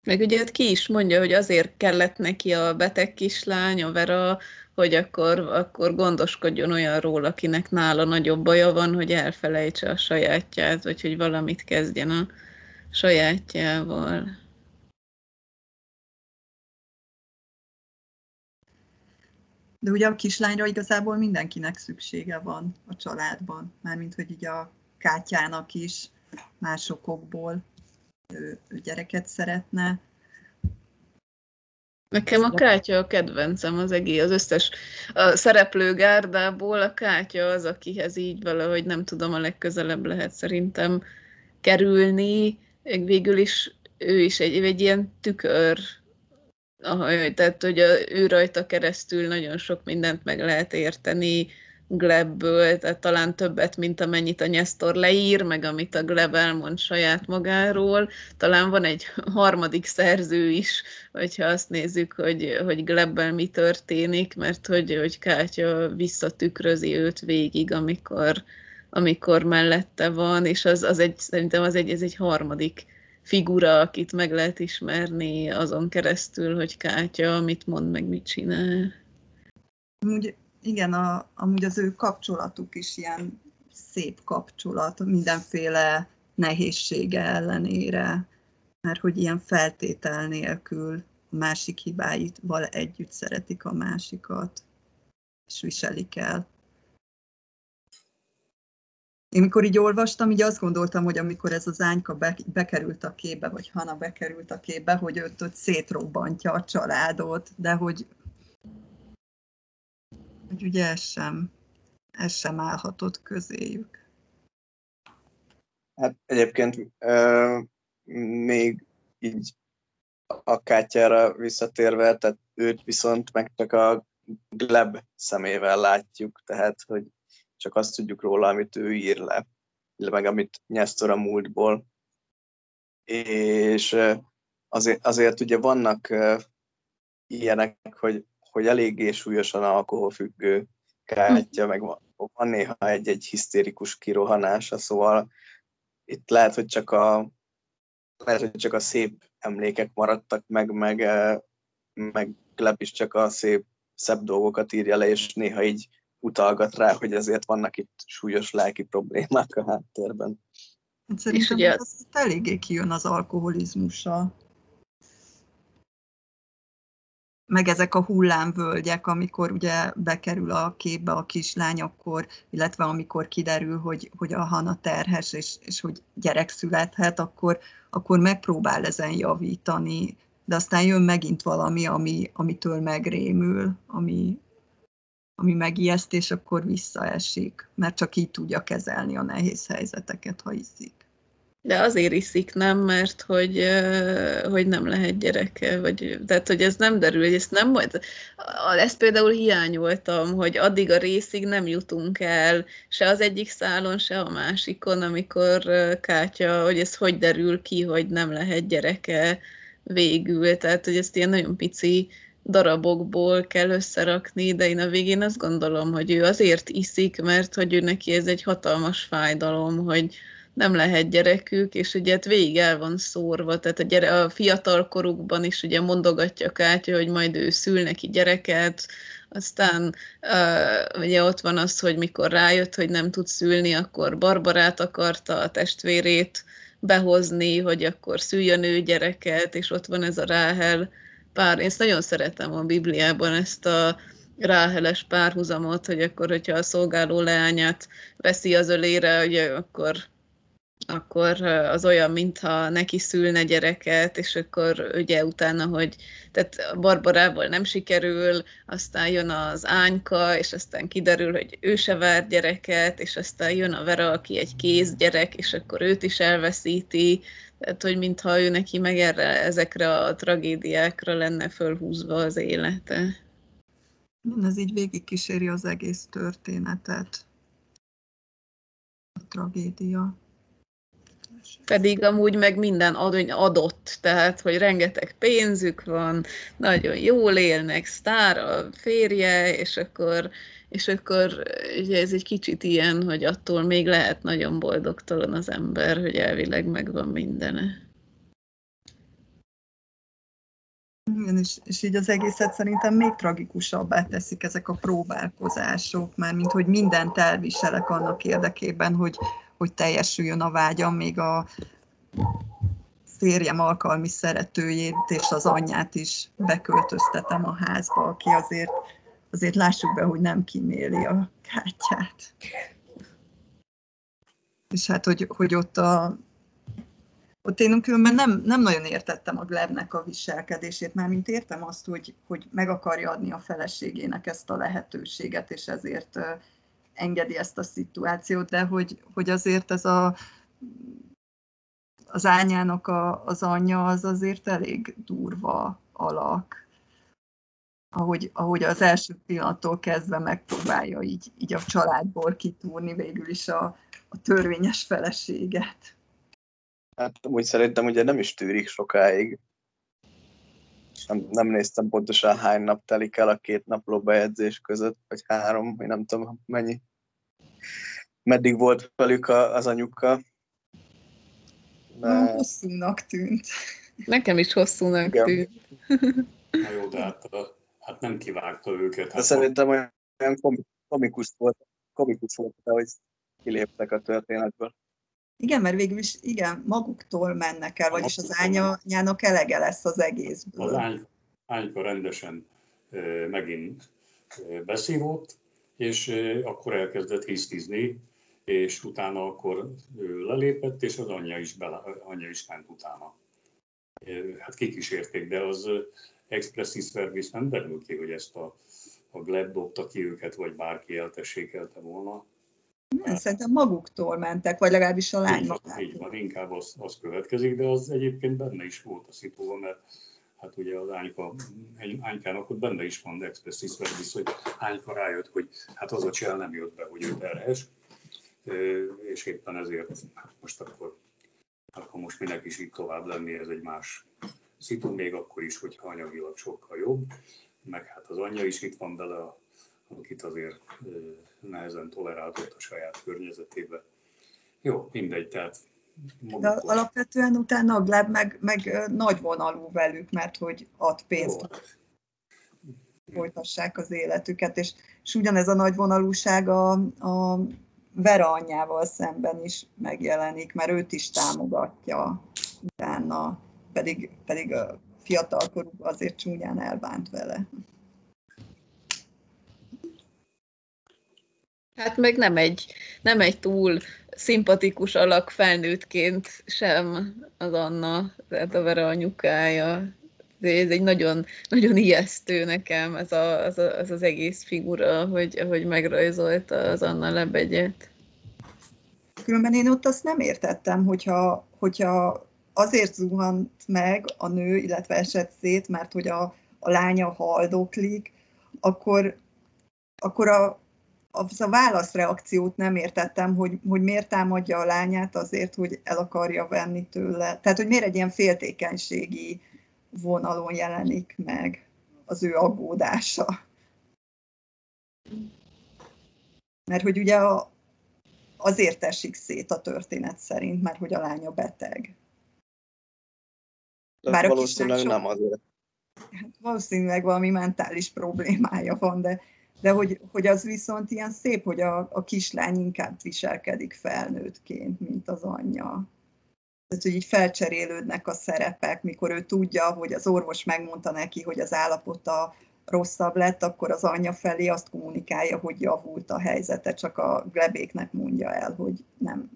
Meg ugye hát ki is mondja, hogy azért kellett neki a beteg kislány, a Vera, hogy akkor, akkor gondoskodjon olyanról, akinek nála nagyobb baja van, hogy elfelejtse a sajátját, vagy hogy valamit kezdjen a sajátjával. De ugye a kislányra igazából mindenkinek szüksége van a családban, mármint hogy így a Kátyának is másokokból ő, gyereket szeretne. Nekem a kátya a kedvencem az egész, az összes a szereplőgárdából a kátya az, akihez így valahogy nem tudom, a legközelebb lehet szerintem kerülni. Végül is ő is egy, egy ilyen tükör, tehát hogy a, ő rajta keresztül nagyon sok mindent meg lehet érteni, Glebből, tehát talán többet, mint amennyit a Nyesztor leír, meg amit a Gleb elmond saját magáról. Talán van egy harmadik szerző is, hogyha azt nézzük, hogy, hogy Glebbel mi történik, mert hogy, hogy Kátya visszatükrözi őt végig, amikor, amikor mellette van, és az, az egy, szerintem az egy, ez egy harmadik figura, akit meg lehet ismerni azon keresztül, hogy Kátya mit mond, meg mit csinál. Úgy igen, a, amúgy az ő kapcsolatuk is ilyen szép kapcsolat, mindenféle nehézsége ellenére, mert hogy ilyen feltétel nélkül a másik hibáival együtt szeretik a másikat, és viselik el. Én mikor így olvastam, így azt gondoltam, hogy amikor ez az ányka be, bekerült a képbe, vagy Hana bekerült a képbe, hogy őt ott szétrobbantja a családot, de hogy hogy ugye ez sem, ez sem állhatott közéjük. Hát egyébként euh, még így a kátyára visszatérve, tehát őt viszont meg csak a Gleb szemével látjuk, tehát hogy csak azt tudjuk róla, amit ő ír le, meg amit nyesztor a múltból. És azért, azért ugye vannak ilyenek, hogy hogy eléggé súlyosan alkoholfüggő kártya, meg van, van néha egy-egy hisztérikus kirohanása, szóval itt lehet, hogy csak a, lehet, hogy csak a szép emlékek maradtak meg, meg, eh, meg Gleb is csak a szép, szebb dolgokat írja le, és néha így utalgat rá, hogy ezért vannak itt súlyos lelki problémák a háttérben. Hát szerintem és ugye... az eléggé kijön az alkoholizmusa meg ezek a hullámvölgyek, amikor ugye bekerül a képbe a kislány, akkor, illetve amikor kiderül, hogy, hogy a Hana terhes, és, és hogy gyerek születhet, akkor, akkor megpróbál ezen javítani, de aztán jön megint valami, ami, amitől megrémül, ami, ami megijeszt, és akkor visszaesik, mert csak így tudja kezelni a nehéz helyzeteket, ha iszik. De azért iszik, nem, mert hogy, hogy nem lehet gyereke, vagy, tehát hogy ez nem derül, hogy ezt nem majd, ezt például hiányoltam, hogy addig a részig nem jutunk el, se az egyik szálon, se a másikon, amikor Kátya, hogy ez hogy derül ki, hogy nem lehet gyereke végül, tehát hogy ezt ilyen nagyon pici darabokból kell összerakni, de én a végén azt gondolom, hogy ő azért iszik, mert hogy ő neki ez egy hatalmas fájdalom, hogy, nem lehet gyerekük, és ugye hát végig el van szórva, tehát a, gyere, a fiatal korukban is ugye mondogatja Kátya, hogy majd ő szül neki gyereket, aztán uh, ugye ott van az, hogy mikor rájött, hogy nem tud szülni, akkor Barbarát akarta a testvérét behozni, hogy akkor szüljön ő gyereket, és ott van ez a Ráhel pár. Én ezt nagyon szeretem a Bibliában, ezt a ráheles párhuzamot, hogy akkor, hogyha a szolgáló leányát veszi az ölére, ugye akkor akkor az olyan, mintha neki szülne gyereket, és akkor ugye utána, hogy tehát Barbarából nem sikerül, aztán jön az Ányka, és aztán kiderül, hogy ő se vár gyereket, és aztán jön a Vera, aki egy kézgyerek, és akkor őt is elveszíti, tehát hogy mintha ő neki meg erre, ezekre a tragédiákra lenne fölhúzva az élete. Ez így végigkíséri az egész történetet. A tragédia. Pedig amúgy meg minden adott, tehát, hogy rengeteg pénzük van, nagyon jól élnek, sztár a férje, és akkor, és akkor ugye ez egy kicsit ilyen, hogy attól még lehet nagyon boldogtalan az ember, hogy elvileg megvan mindene. Igen, és, és így az egészet szerintem még tragikusabbá teszik ezek a próbálkozások, már mint hogy mindent elviselek annak érdekében, hogy, hogy teljesüljön a vágyam, még a férjem alkalmi szeretőjét és az anyját is beköltöztetem a házba, aki azért, azért lássuk be, hogy nem kíméli a kártyát. És hát, hogy, hogy ott a, ott én különben nem, nem nagyon értettem a Glebnek a viselkedését, már mint értem azt, hogy, hogy meg akarja adni a feleségének ezt a lehetőséget, és ezért engedi ezt a szituációt, de hogy, hogy azért ez a az ányának a, az anyja az azért elég durva alak. Ahogy, ahogy az első pillanattól kezdve megpróbálja így, így a családból kitúrni végül is a, a törvényes feleséget. Hát úgy szerintem ugye nem is tűrik sokáig. Nem, nem néztem pontosan hány nap telik el a két napló bejegyzés között, vagy három, vagy nem tudom mennyi. Meddig volt velük az anyuka. De... Hosszúnak tűnt. Nekem is hosszúnak Igen. tűnt. Na jó, de hát, hát nem kivágta őket. Hát de szerintem olyan komikus volt, komikus volt, hogy kiléptek a történetből. Igen, mert végül is igen, maguktól mennek el, vagyis az ányának elege lesz az egészből. Az ány, ányka rendesen megint beszívott, és akkor elkezdett hisztizni, és utána akkor ő lelépett, és az anyja is, bele, anyja is ment utána. Hát kikísérték, de az expressis verbis nem derül ki, hogy ezt a, a Gleb dobta ki őket, vagy bárki eltessékelte volna. Nem, szerintem maguktól mentek, vagy legalábbis a lány magától. Így van, inkább az, az következik, de az egyébként benne is volt a szitúva, mert hát ugye az ányka, ánykának ott benne is van expressis verbis, hogy ányka rájött, hogy hát az a csel nem jött be, hogy ő terhes, és éppen ezért hát most akkor, akkor most minek is így tovább lenni, ez egy más szitu, még akkor is, hogyha anyagilag sokkal jobb, meg hát az anyja is itt van bele, akit azért nehezen toleráltott a saját környezetébe. Jó, mindegy, tehát de alapvetően utána a Gleb meg, meg nagy vonalú velük, mert hogy ad pénzt, Jó. folytassák az életüket, és, és ugyanez a nagy vonalúság a, a Vera anyjával szemben is megjelenik, mert őt is támogatja utána, pedig, pedig a fiatalkorú azért csúnyán elbánt vele. Hát meg nem egy, nem egy túl szimpatikus alak felnőttként sem az Anna, tehát a Vera anyukája. Ez egy nagyon, nagyon ijesztő nekem ez, a, az, a, az, az egész figura, hogy, hogy megrajzolta az Anna lebegyet. Különben én ott azt nem értettem, hogyha, hogyha azért zuhant meg a nő, illetve esett szét, mert hogy a, a lánya haldoklik, akkor, akkor a, az a válaszreakciót nem értettem, hogy, hogy miért támadja a lányát azért, hogy el akarja venni tőle. Tehát, hogy miért egy ilyen féltékenységi vonalon jelenik meg az ő aggódása. Mert hogy ugye a, azért esik szét a történet szerint, mert hogy a lánya beteg. Bár valószínűleg nem azért. Hát valószínűleg valami mentális problémája van, de de hogy, hogy az viszont ilyen szép, hogy a, a kislány inkább viselkedik felnőttként, mint az anyja. Tehát, hogy így felcserélődnek a szerepek, mikor ő tudja, hogy az orvos megmondta neki, hogy az állapota rosszabb lett, akkor az anyja felé azt kommunikálja, hogy javult a helyzete, csak a glebéknek mondja el, hogy nem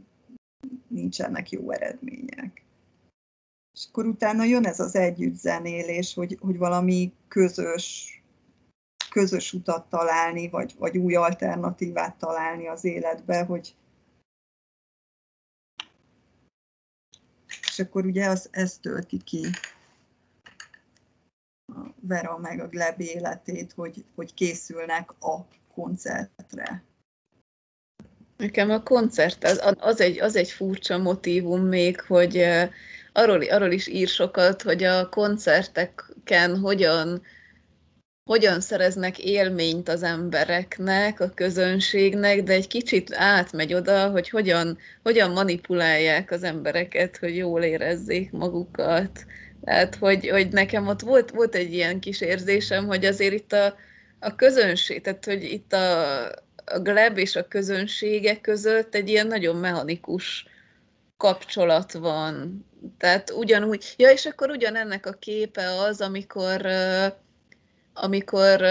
nincsenek jó eredmények. És akkor utána jön ez az együttzenélés, hogy, hogy valami közös közös utat találni, vagy, vagy új alternatívát találni az életbe, hogy és akkor ugye az, ez tölti ki a Vera meg a Gleb életét, hogy, hogy készülnek a koncertre. Nekem a koncert az, az, egy, az egy furcsa motívum még, hogy arról, arról is ír sokat, hogy a koncerteken hogyan hogyan szereznek élményt az embereknek, a közönségnek, de egy kicsit átmegy oda, hogy hogyan, hogyan manipulálják az embereket, hogy jól érezzék magukat. Tehát, hogy, hogy nekem ott volt, volt egy ilyen kis érzésem, hogy azért itt a, a közönség, tehát, hogy itt a, a Gleb és a közönsége között egy ilyen nagyon mechanikus kapcsolat van. Tehát ugyanúgy, ja, és akkor ugyanennek a képe az, amikor amikor,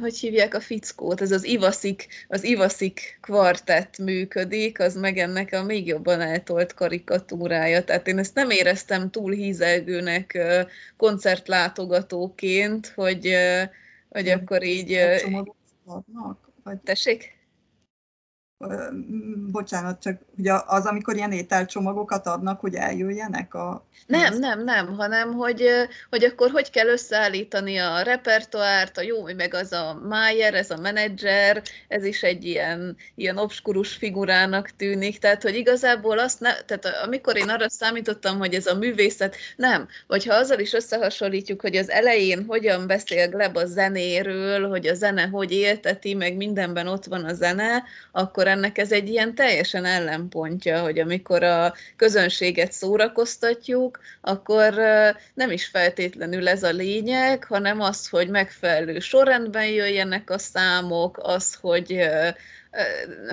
hogy hívják a fickót, ez az Ivaszik, az Ivaszik kvartett működik, az meg ennek a még jobban eltolt karikatúrája. Tehát én ezt nem éreztem túl hízelgőnek koncertlátogatóként, hogy, hogy akkor így... Tessék? Bocsánat, csak ugye az, amikor ilyen ételcsomagokat adnak, hogy eljöjjenek a... Nem, nem, nem, hanem hogy, hogy akkor hogy kell összeállítani a repertoárt, a jó, meg az a Mayer, ez a menedzser, ez is egy ilyen, ilyen obskurus figurának tűnik, tehát hogy igazából azt, ne, tehát amikor én arra számítottam, hogy ez a művészet, nem, vagy ha azzal is összehasonlítjuk, hogy az elején hogyan beszél Gleb a zenéről, hogy a zene hogy élteti, meg mindenben ott van a zene, akkor ennek ez egy ilyen teljesen ellenpontja, hogy amikor a közönséget szórakoztatjuk, akkor nem is feltétlenül ez a lényeg, hanem az, hogy megfelelő sorrendben jöjjenek a számok, az, hogy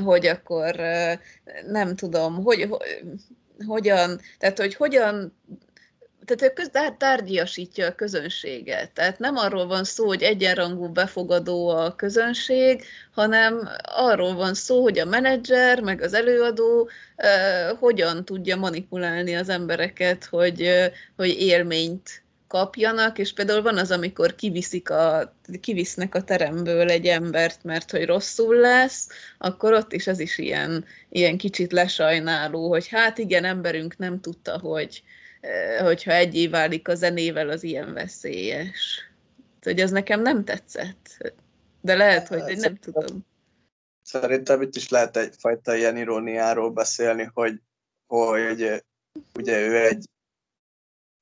hogy akkor nem tudom, hogy, hogyan, tehát hogy hogyan tehát ő tárgyasítja a közönséget. Tehát nem arról van szó, hogy egyenrangú befogadó a közönség, hanem arról van szó, hogy a menedzser, meg az előadó uh, hogyan tudja manipulálni az embereket, hogy, uh, hogy élményt kapjanak, és például van az, amikor kiviszik a, kivisznek a teremből egy embert, mert hogy rosszul lesz, akkor ott is ez is ilyen, ilyen kicsit lesajnáló, hogy hát igen, emberünk nem tudta, hogy, hogyha egyé válik a zenével, az ilyen veszélyes. Hogy az nekem nem tetszett. De lehet, hogy nem szerintem, tudom. Szerintem itt is lehet egyfajta ilyen iróniáról beszélni, hogy, hogy ugye ő egy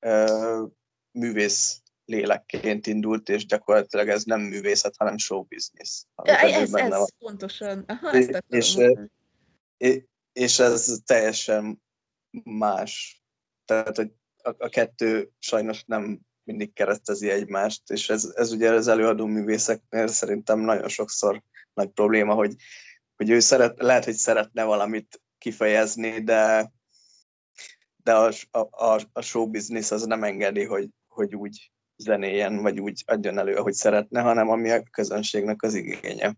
ö, művész lélekként indult, és gyakorlatilag ez nem művészet, hanem show business. Ja, ez, ez van. pontosan. Aha, ezt és, és, és ez teljesen más tehát hogy a, a kettő sajnos nem mindig keresztezi egymást, és ez, ez ugye az előadó művészeknél szerintem nagyon sokszor nagy probléma, hogy, hogy ő szeret, lehet, hogy szeretne valamit kifejezni, de, de a, a, a show business az nem engedi, hogy, hogy úgy zenéljen, vagy úgy adjon elő, ahogy szeretne, hanem ami a közönségnek az igénye.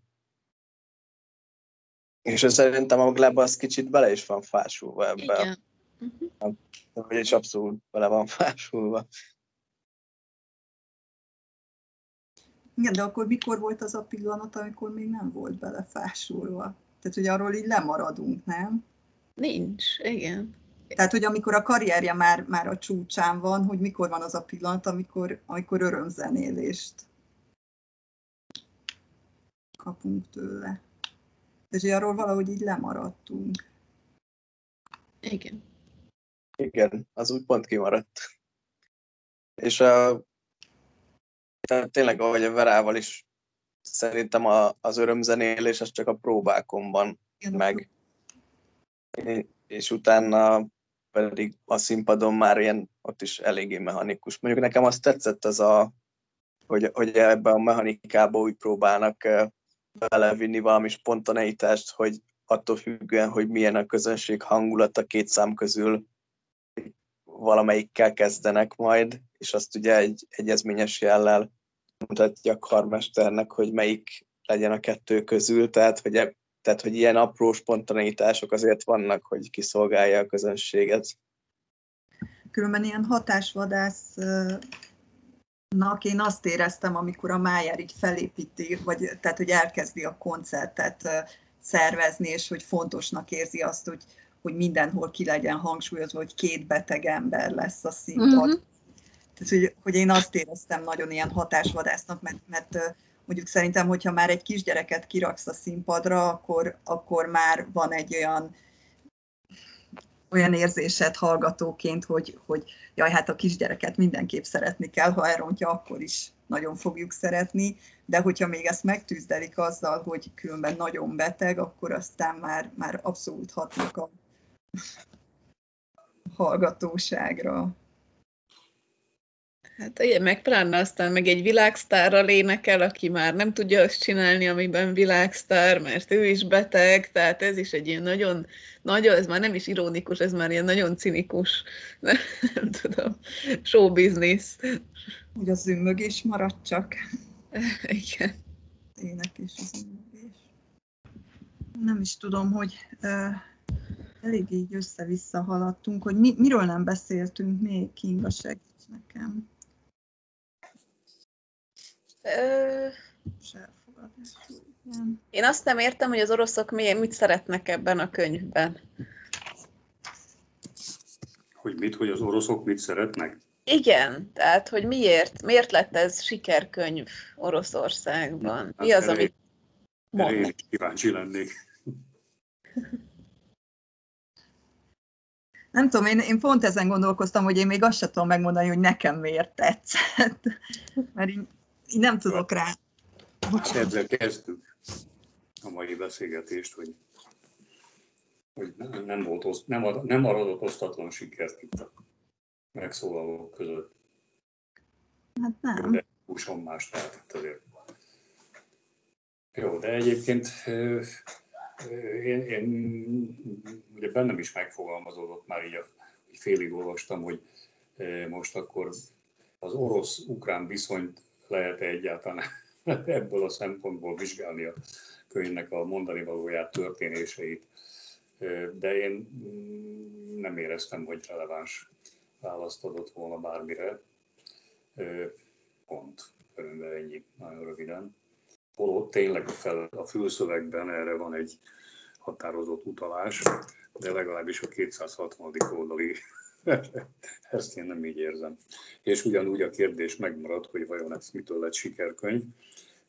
És szerintem a Gleb az kicsit bele is van fásulva ebbe. Igen. Uh-huh hogy is abszolút vele van fásulva. Igen, de akkor mikor volt az a pillanat, amikor még nem volt bele fásulva? Tehát, hogy arról így lemaradunk, nem? Nincs, igen. Tehát, hogy amikor a karrierje már, már a csúcsán van, hogy mikor van az a pillanat, amikor, amikor örömzenélést kapunk tőle. És arról valahogy így lemaradtunk. Igen. Igen, az úgy pont kimaradt. És a, tehát tényleg, ahogy a Verával is szerintem a, az örömzenélés az csak a próbákon van meg. És utána pedig a színpadon már ilyen, ott is eléggé mechanikus. Mondjuk nekem azt tetszett az a, hogy, hogy ebbe a mechanikába úgy próbálnak belevinni valami spontaneitást, hogy attól függően, hogy milyen a közönség hangulata két szám közül, valamelyikkel kezdenek majd, és azt ugye egy egyezményes jellel mutatja a karmesternek, hogy melyik legyen a kettő közül, tehát hogy, e, tehát, hogy ilyen apró spontaneitások azért vannak, hogy kiszolgálja a közönséget. Különben ilyen hatásvadász Na, én azt éreztem, amikor a Májer így felépíti, vagy tehát, hogy elkezdi a koncertet szervezni, és hogy fontosnak érzi azt, hogy hogy mindenhol ki legyen hangsúlyozva, hogy két beteg ember lesz a színpad. Uh-huh. Tehát, hogy, hogy én azt éreztem nagyon ilyen hatásvadásznak, mert, mert mondjuk szerintem, hogyha már egy kisgyereket kiraksz a színpadra, akkor, akkor már van egy olyan olyan érzésed hallgatóként, hogy, hogy jaj, hát a kisgyereket mindenképp szeretni kell, ha elrontja, akkor is nagyon fogjuk szeretni, de hogyha még ezt megtűzdelik azzal, hogy különben nagyon beteg, akkor aztán már, már abszolút hatnak a hallgatóságra. Hát igen, meg pláne aztán meg egy világsztárral énekel, aki már nem tudja azt csinálni, amiben világsztár, mert ő is beteg, tehát ez is egy ilyen nagyon, nagyon, ez már nem is ironikus, ez már ilyen nagyon cinikus, nem, nem tudom, show business. Hogy a zümmög is maradt csak. Igen. Ének és az zümmögés. Nem is tudom, hogy uh, elég így össze-vissza haladtunk, hogy mi, miről nem beszéltünk még, Kinga, segíts nekem. Ö. Én azt nem értem, hogy az oroszok miért, mit szeretnek ebben a könyvben. Hogy mit, hogy az oroszok mit szeretnek? Igen, tehát hogy miért, miért lett ez sikerkönyv Oroszországban? Mi az, Hát amit Erre én mond? kíváncsi lennék. Nem tudom, én, én pont ezen gondolkoztam, hogy én még azt sem tudom megmondani, hogy nekem miért tetszett. Mert én, én nem tudok rá. Hát ezzel kezdtük a mai beszélgetést, hogy, hogy nem, nem, volt, oszt- nem, nem aradott osztatlan sikert itt a megszólalók között. Hát nem. De húson más, tehát azért. Jó, de egyébként én, én ugye bennem is megfogalmazódott már így, a, hogy félig olvastam, hogy ö, most akkor az orosz-ukrán viszonyt lehet egyáltalán ebből a szempontból vizsgálni a könyvnek a mondani valóját, történéseit. Ö, De én mm, nem éreztem, hogy releváns választ adott volna bármire. Ö, Pont. Körülbelül ennyi, nagyon röviden. Holott tényleg a, fel, a fülszövegben erre van egy határozott utalás, de legalábbis a 260. oldali ezt én nem így érzem. És ugyanúgy a kérdés megmarad, hogy vajon ez mitől lett sikerkönyv,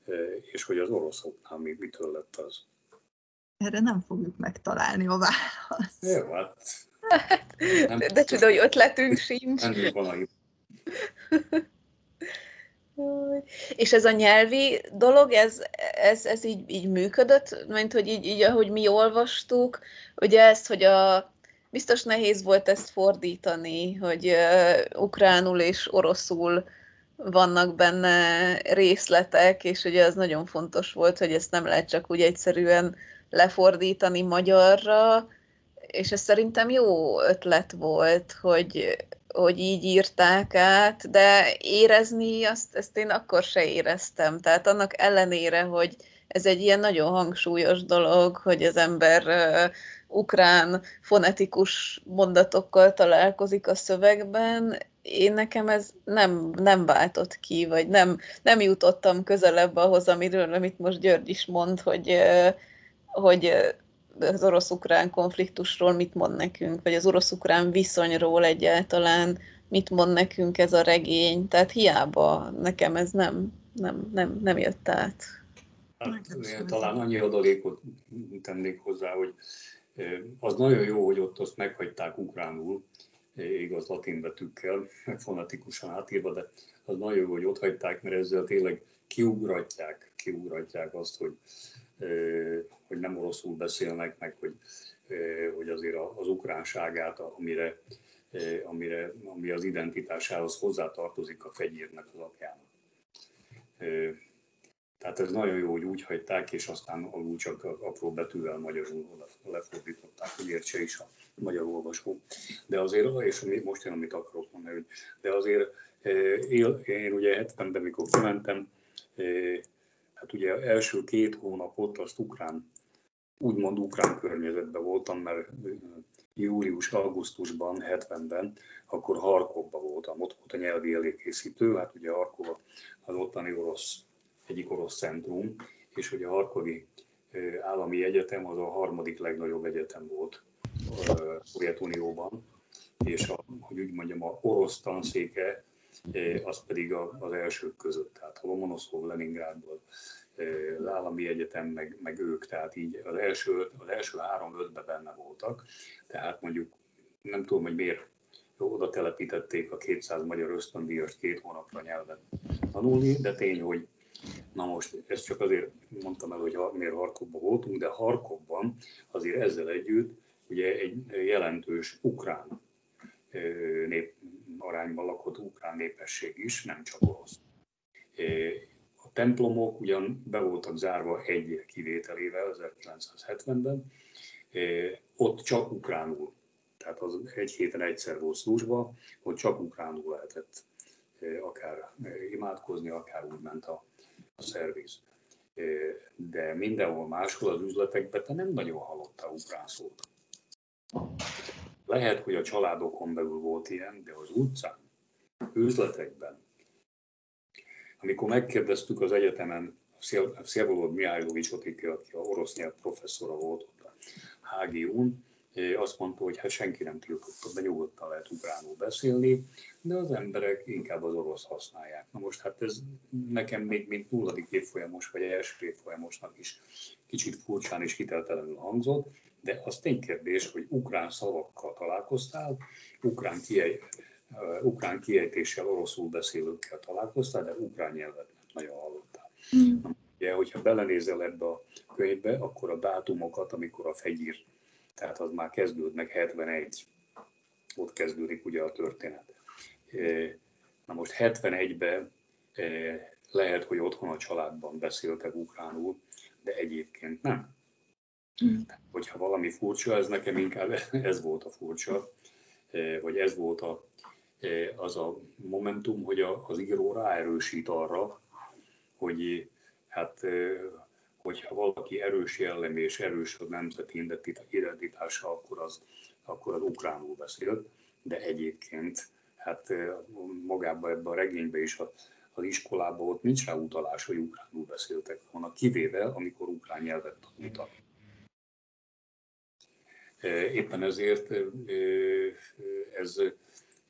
eh, és hogy az oroszoknál mi- mitől lett az. Erre nem fogjuk megtalálni a választ. Jó, hát nem, De csoda, hogy ötletünk sincs. nem van a És ez a nyelvi dolog, ez, ez, ez így, így működött, mint hogy így, így, ahogy mi olvastuk, ugye ez, hogy a, biztos nehéz volt ezt fordítani, hogy uh, ukránul és oroszul vannak benne részletek, és ugye az nagyon fontos volt, hogy ezt nem lehet csak úgy egyszerűen lefordítani magyarra, és ez szerintem jó ötlet volt, hogy, hogy így írták át, de érezni azt, ezt én akkor se éreztem. Tehát annak ellenére, hogy ez egy ilyen nagyon hangsúlyos dolog, hogy az ember uh, ukrán fonetikus mondatokkal találkozik a szövegben, én nekem ez nem, nem váltott ki, vagy nem, nem jutottam közelebb ahhoz, amiről, amit most György is mond, hogy, hogy az orosz-ukrán konfliktusról mit mond nekünk, vagy az orosz-ukrán viszonyról egyáltalán mit mond nekünk ez a regény. Tehát hiába nekem ez nem, nem, nem, nem jött át. Hát, én talán annyi adalékot tennék hozzá, hogy az nagyon jó, hogy ott azt meghagyták ukránul, igaz latin betűkkel, fonetikusan átírva, de az nagyon jó, hogy ott hagyták, mert ezzel tényleg kiugratják, kiugratják azt, hogy, hogy nem oroszul beszélnek, meg hogy, hogy azért az ukránságát, amire, amire, ami az identitásához hozzátartozik a fegyérnek az apjának. Tehát ez nagyon jó, hogy úgy hagyták, és aztán alul csak apró betűvel magyarul lefordították, hogy értse is a magyar olvasó. De azért, és most én amit akarok mondani, hogy de azért én, ugye 70-ben, mikor kimentem, hát ugye első két hónapot azt ukrán, úgymond ukrán környezetben voltam, mert július-augusztusban, 70-ben, akkor Harkovban voltam, ott volt a nyelvi előkészítő, hát ugye Harkov az ottani orosz egyik orosz centrum, és hogy a Harkovi állami egyetem az a harmadik legnagyobb egyetem volt a Szovjetunióban, és a, hogy úgy mondjam, a orosz tanszéke az pedig az elsők között, tehát a Lomonoszov, Leningrádból, az állami egyetem, meg, meg ők, tehát így az első, az első három-ötben benne voltak, tehát mondjuk nem tudom, hogy miért oda telepítették a 200 magyar ösztöndíjas két hónapra nyelvet tanulni, de tény, hogy Na most, ezt csak azért mondtam el, hogy miért Harkovban voltunk, de Harkovban azért ezzel együtt ugye egy jelentős ukrán nép arányban lakott ukrán népesség is, nem csak orosz. Templomok ugyan be voltak zárva egy kivételével 1970-ben, ott csak ukránul, tehát az egy héten egyszer volt szúzsba, ott csak ukránul lehetett akár imádkozni, akár úgy ment a, a szerviz. De mindenhol máshol az üzletekben te nem nagyon hallottál ukrán szót. Lehet, hogy a családokon belül volt ilyen, de az utcán, üzletekben. Amikor megkérdeztük az egyetemen Szélvolod Mihálylovicsot, aki a orosz nyelv professzora volt ott a HGU-n, azt mondta, hogy hát senki nem tiltotta, de nyugodtan lehet ukránul beszélni, de az emberek inkább az orosz használják. Na most hát ez nekem még mint nulladik évfolyamos vagy első évfolyamosnak is kicsit furcsán és hiteltelenül hangzott, de az ténykérdés, hogy ukrán szavakkal találkoztál, ukrán, kiej, ukrán kiejtéssel oroszul beszélőkkel találkoztál, de ukrán nyelvet nem nagyon hallottál. Mm. Ugye, hogyha belenézel ebbe a könyvbe, akkor a dátumokat, amikor a fegyír, tehát az már kezdődnek 71, ott kezdődik ugye a történet. Na most 71-ben lehet, hogy otthon a családban beszéltek ukránul, de egyébként nem. Mm. Hogyha valami furcsa, ez nekem inkább ez volt a furcsa, e, vagy ez volt a, az a momentum, hogy az író ráerősít arra, hogy hát e, hogyha valaki erős jellem és erős a nemzeti identitása, akkor az, akkor az ukránul beszél, de egyébként hát magában ebben a regényben is az iskolában ott nincs rá utalás, hogy ukránul beszéltek volna, kivéve, amikor ukrán nyelvet tanultak. Éppen ezért ez,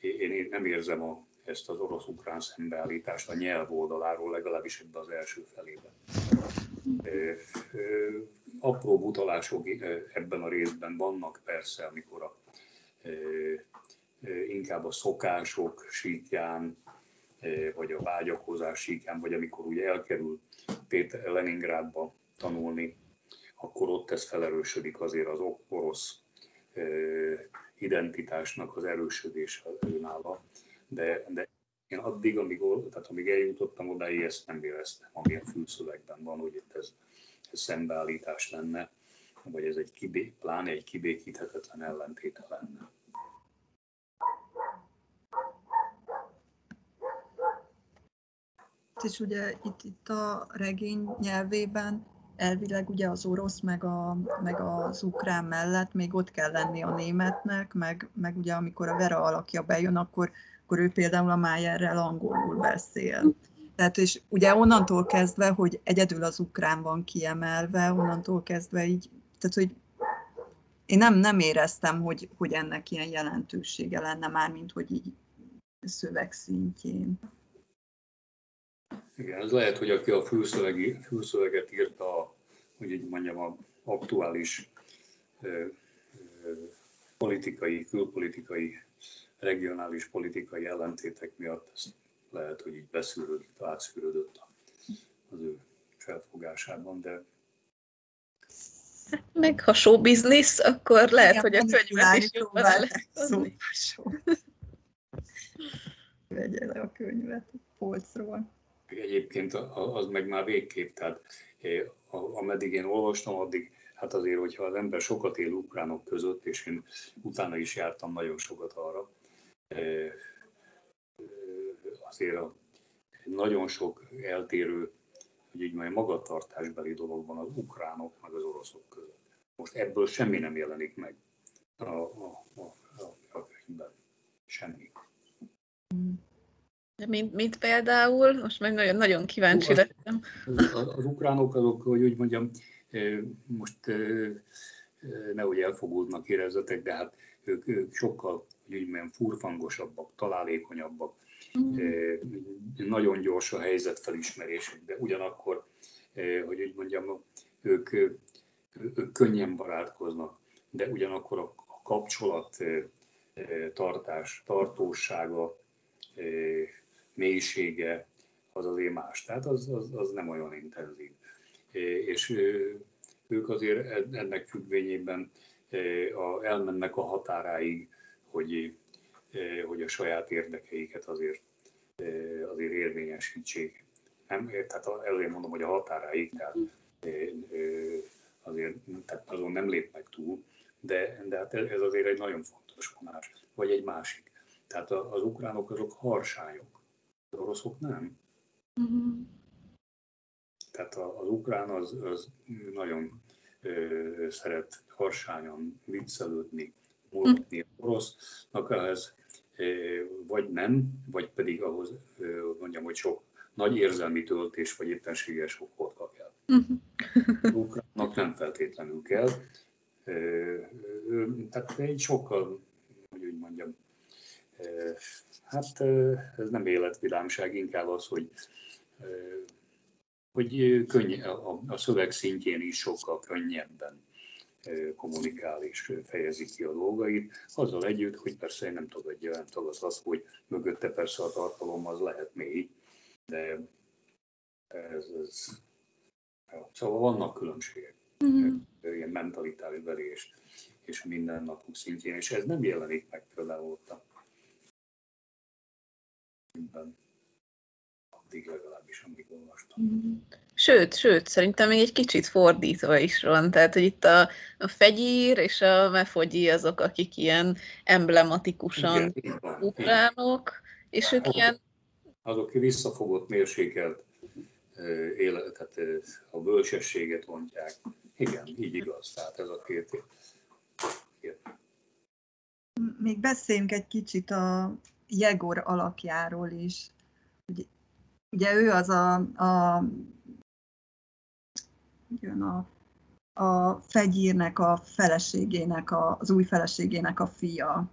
én nem érzem a, ezt az orosz-ukrán szembeállítást a nyelv oldaláról, legalábbis ebben az első felében. Apró utalások ebben a részben vannak persze, amikor a, inkább a szokások síkján, vagy a vágyakozás síkján, vagy amikor ugye elkerül Péter Leningrádba tanulni, akkor ott ez felerősödik azért az orosz identitásnak az erősödése önállva. De, de én addig, amíg, tehát amíg eljutottam odáig, ezt nem éreztem, ami a fülszövegben van, hogy itt ez, ez szembeállítás lenne, vagy ez egy kibé, pláne egy kibékíthetetlen ellentéte lenne. És ugye itt, itt a regény nyelvében elvileg ugye az orosz meg, a, meg az ukrán mellett még ott kell lenni a németnek, meg, meg ugye amikor a Vera alakja bejön, akkor, akkor ő például a Mayerrel angolul beszél. Tehát és ugye onnantól kezdve, hogy egyedül az ukrán van kiemelve, onnantól kezdve így, tehát hogy én nem, nem éreztem, hogy, hogy ennek ilyen jelentősége lenne már, mint hogy így szöveg szintjén. Igen, ez lehet, hogy aki a fülszövegi, fülszöveget írta, hogy így mondjam, a aktuális ö, ö, politikai, külpolitikai, regionális politikai ellentétek miatt ez lehet, hogy így beszűrődött, átszűrődött az ő felfogásában, de meg ha show business, akkor lehet, Igen, hogy a könyvet is jobban lehet Vegye le a könyvet a polcról. Egyébként az meg már végképp, tehát eh, ameddig én olvastam, addig hát azért, hogyha az ember sokat él ukránok között, és én utána is jártam nagyon sokat arra, eh, eh, azért a nagyon sok eltérő, hogy így majd magatartásbeli dolog van az ukránok meg az oroszok között. Most ebből semmi nem jelenik meg a, a, a, a, a. Semmi. Mm. Mint, mint például, most meg nagyon, nagyon kíváncsi lettem. Az, az ukránok azok, hogy úgy mondjam, most nehogy elfogultnak érezzetek, de hát ők, ők sokkal hogy úgy mondjam, furfangosabbak, találékonyabbak, mm. nagyon gyors a helyzetfelismerésük, de ugyanakkor, hogy úgy mondjam, ők, ők könnyen barátkoznak, de ugyanakkor a kapcsolat tartás, tartósága, mélysége az azért más. Tehát az, az, az nem olyan intenzív. És ők azért ennek függvényében elmennek a határáig, hogy hogy a saját érdekeiket azért, azért érvényesítsék. Nem? Tehát előre mondom, hogy a határáig, tehát azért tehát azon nem lépnek túl, de, de hát ez azért egy nagyon fontos vonás. Vagy egy másik. Tehát az ukránok azok harsányok, az oroszok nem. Uh-huh. Tehát az ukrán az, az nagyon ö, szeret harsányan viccelődni, mulatni. Uh-huh. Orosznak ehhez ö, vagy nem, vagy pedig ahhoz ö, mondjam, hogy sok nagy érzelmi töltés, vagy éppenséges sok kell. Uh-huh. ukránnak nem feltétlenül kell. Tehát egy sokkal, hogy úgy mondjam, hát ez nem életvilámság, inkább az, hogy hogy könny, a, a szöveg szintjén is sokkal könnyebben kommunikál és fejezi ki a dolgait, azzal együtt, hogy persze én nem tagadja, nem tagad az, hogy mögötte persze a tartalom az lehet mély, de ez, ez ja. szóval vannak különbségek. Mm-hmm. Ilyen mentalitális belés és a mindennapok szintjén, és ez nem jelenik meg például ott a addig legalábbis, amíg olvastam. Sőt, sőt, szerintem még egy kicsit fordítva is van. Tehát, hogy itt a, a fegyír és a mefogyi azok, akik ilyen emblematikusan Igen, ukránok, és ők ilyen... Azok visszafogott, mérsékelt életet, a bölcsességet mondják. Igen, így igaz. Tehát ez a két. Igen. Még beszéljünk egy kicsit a Jegor alakjáról is. Ugye, ugye ő az a, a, jön a, a fegyírnek a feleségének, a, az új feleségének a fia,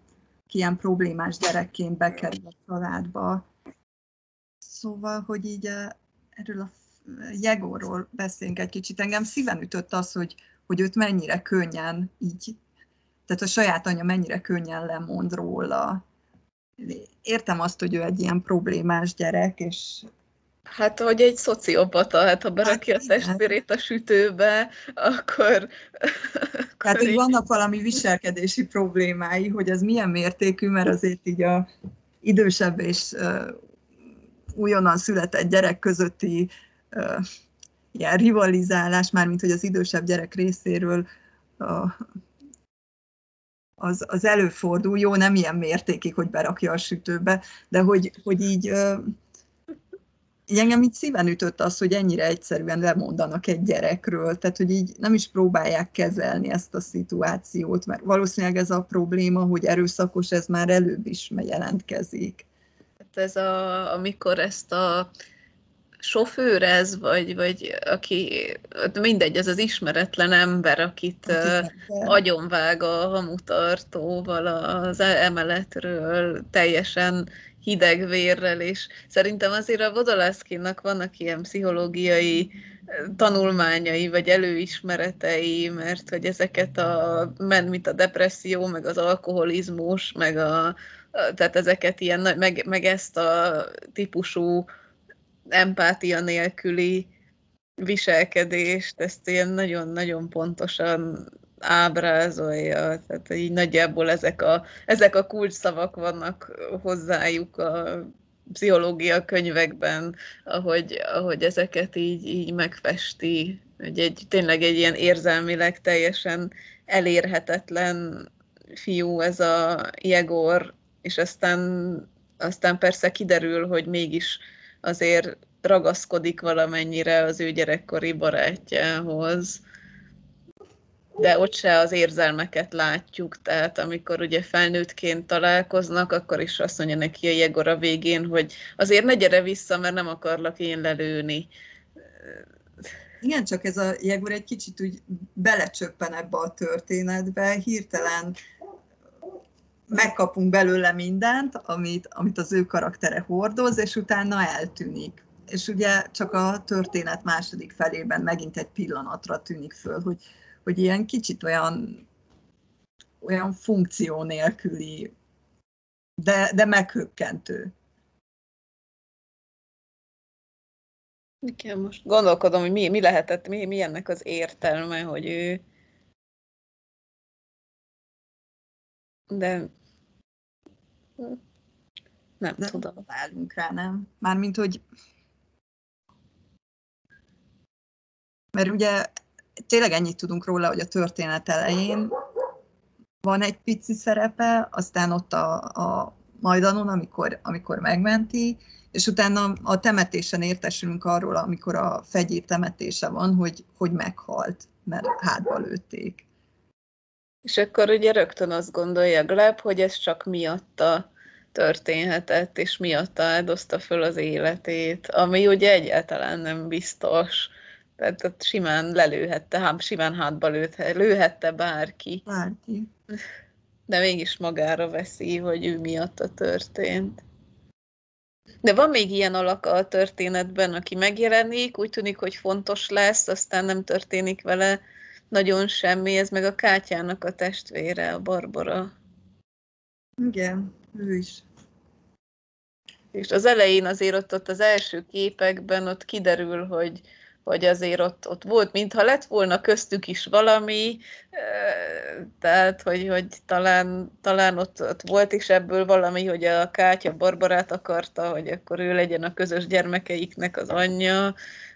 ki ilyen problémás gyerekként bekerül a családba. Szóval, hogy így erről a Jegorról beszéljünk egy kicsit. Engem szíven ütött az, hogy, hogy őt mennyire könnyen így, tehát a saját anyja mennyire könnyen lemond róla. Értem azt, hogy ő egy ilyen problémás gyerek, és Hát, hogy egy szociopata, hát ha berakja hát, a testvérét a sütőbe, akkor... Tehát, hogy vannak valami viselkedési problémái, hogy ez milyen mértékű, mert azért így a idősebb és uh, újonnan született gyerek közötti uh, ilyen rivalizálás, mármint hogy az idősebb gyerek részéről uh, az, az előfordul, jó, nem ilyen mértékig, hogy berakja a sütőbe, de hogy, hogy így, így engem így szíven ütött az, hogy ennyire egyszerűen lemondanak egy gyerekről, tehát hogy így nem is próbálják kezelni ezt a szituációt, mert valószínűleg ez a probléma, hogy erőszakos, ez már előbb is jelentkezik. Hát ez a, amikor ezt a sofőr ez, vagy, vagy aki, mindegy, ez az ismeretlen ember, akit uh, agyonvág a hamutartóval az emeletről, teljesen hideg vérrel, és szerintem azért a Vodolászkinnak vannak ilyen pszichológiai tanulmányai, vagy előismeretei, mert hogy ezeket a, ment, mint a depresszió, meg az alkoholizmus, meg a, tehát ezeket ilyen, meg, meg ezt a típusú empátia nélküli viselkedést, ezt ilyen nagyon-nagyon pontosan ábrázolja, tehát így nagyjából ezek a, ezek a kulcsszavak vannak hozzájuk a pszichológia könyvekben, ahogy, ahogy ezeket így, így megfesti, hogy egy, tényleg egy ilyen érzelmileg teljesen elérhetetlen fiú ez a Jegor, és aztán, aztán persze kiderül, hogy mégis azért ragaszkodik valamennyire az ő gyerekkori barátjához. De ott se az érzelmeket látjuk, tehát amikor ugye felnőttként találkoznak, akkor is azt mondja neki a Jegor a végén, hogy azért ne gyere vissza, mert nem akarlak én lelőni. Igen, csak ez a Jegor egy kicsit úgy belecsöppen ebbe a történetbe, hirtelen megkapunk belőle mindent, amit, amit az ő karaktere hordoz, és utána eltűnik. És ugye csak a történet második felében megint egy pillanatra tűnik föl, hogy, hogy ilyen kicsit olyan, olyan funkció nélküli, de, de meghökkentő. Igen, most gondolkodom, hogy mi, mi lehetett, mi, mi ennek az értelme, hogy ő de Nem De tudom. Várjunk rá, nem? Mármint, hogy mert ugye tényleg ennyit tudunk róla, hogy a történet elején van egy pici szerepe, aztán ott a, a Majdanon, amikor, amikor megmenti, és utána a temetésen értesülünk arról, amikor a fegyér temetése van, hogy, hogy meghalt, mert hátba lőtték. És akkor ugye rögtön azt gondolja Gleb, hogy ez csak miatta történhetett, és miatta áldozta föl az életét, ami ugye egyáltalán nem biztos. Tehát ott simán lelőhette, hát simán hátba lőhette, lőhette bárki. Bárki. De mégis magára veszi, hogy ő miatta történt. De van még ilyen alaka a történetben, aki megjelenik, úgy tűnik, hogy fontos lesz, aztán nem történik vele nagyon semmi, ez meg a Kátyának a testvére, a Barbara. Igen, ő is. És az elején azért ott, ott az első képekben ott kiderül, hogy, hogy azért ott, ott volt, mintha lett volna köztük is valami, tehát, hogy, hogy talán, talán ott, ott volt is ebből valami, hogy a Kátya Barbarát akarta, hogy akkor ő legyen a közös gyermekeiknek az anyja,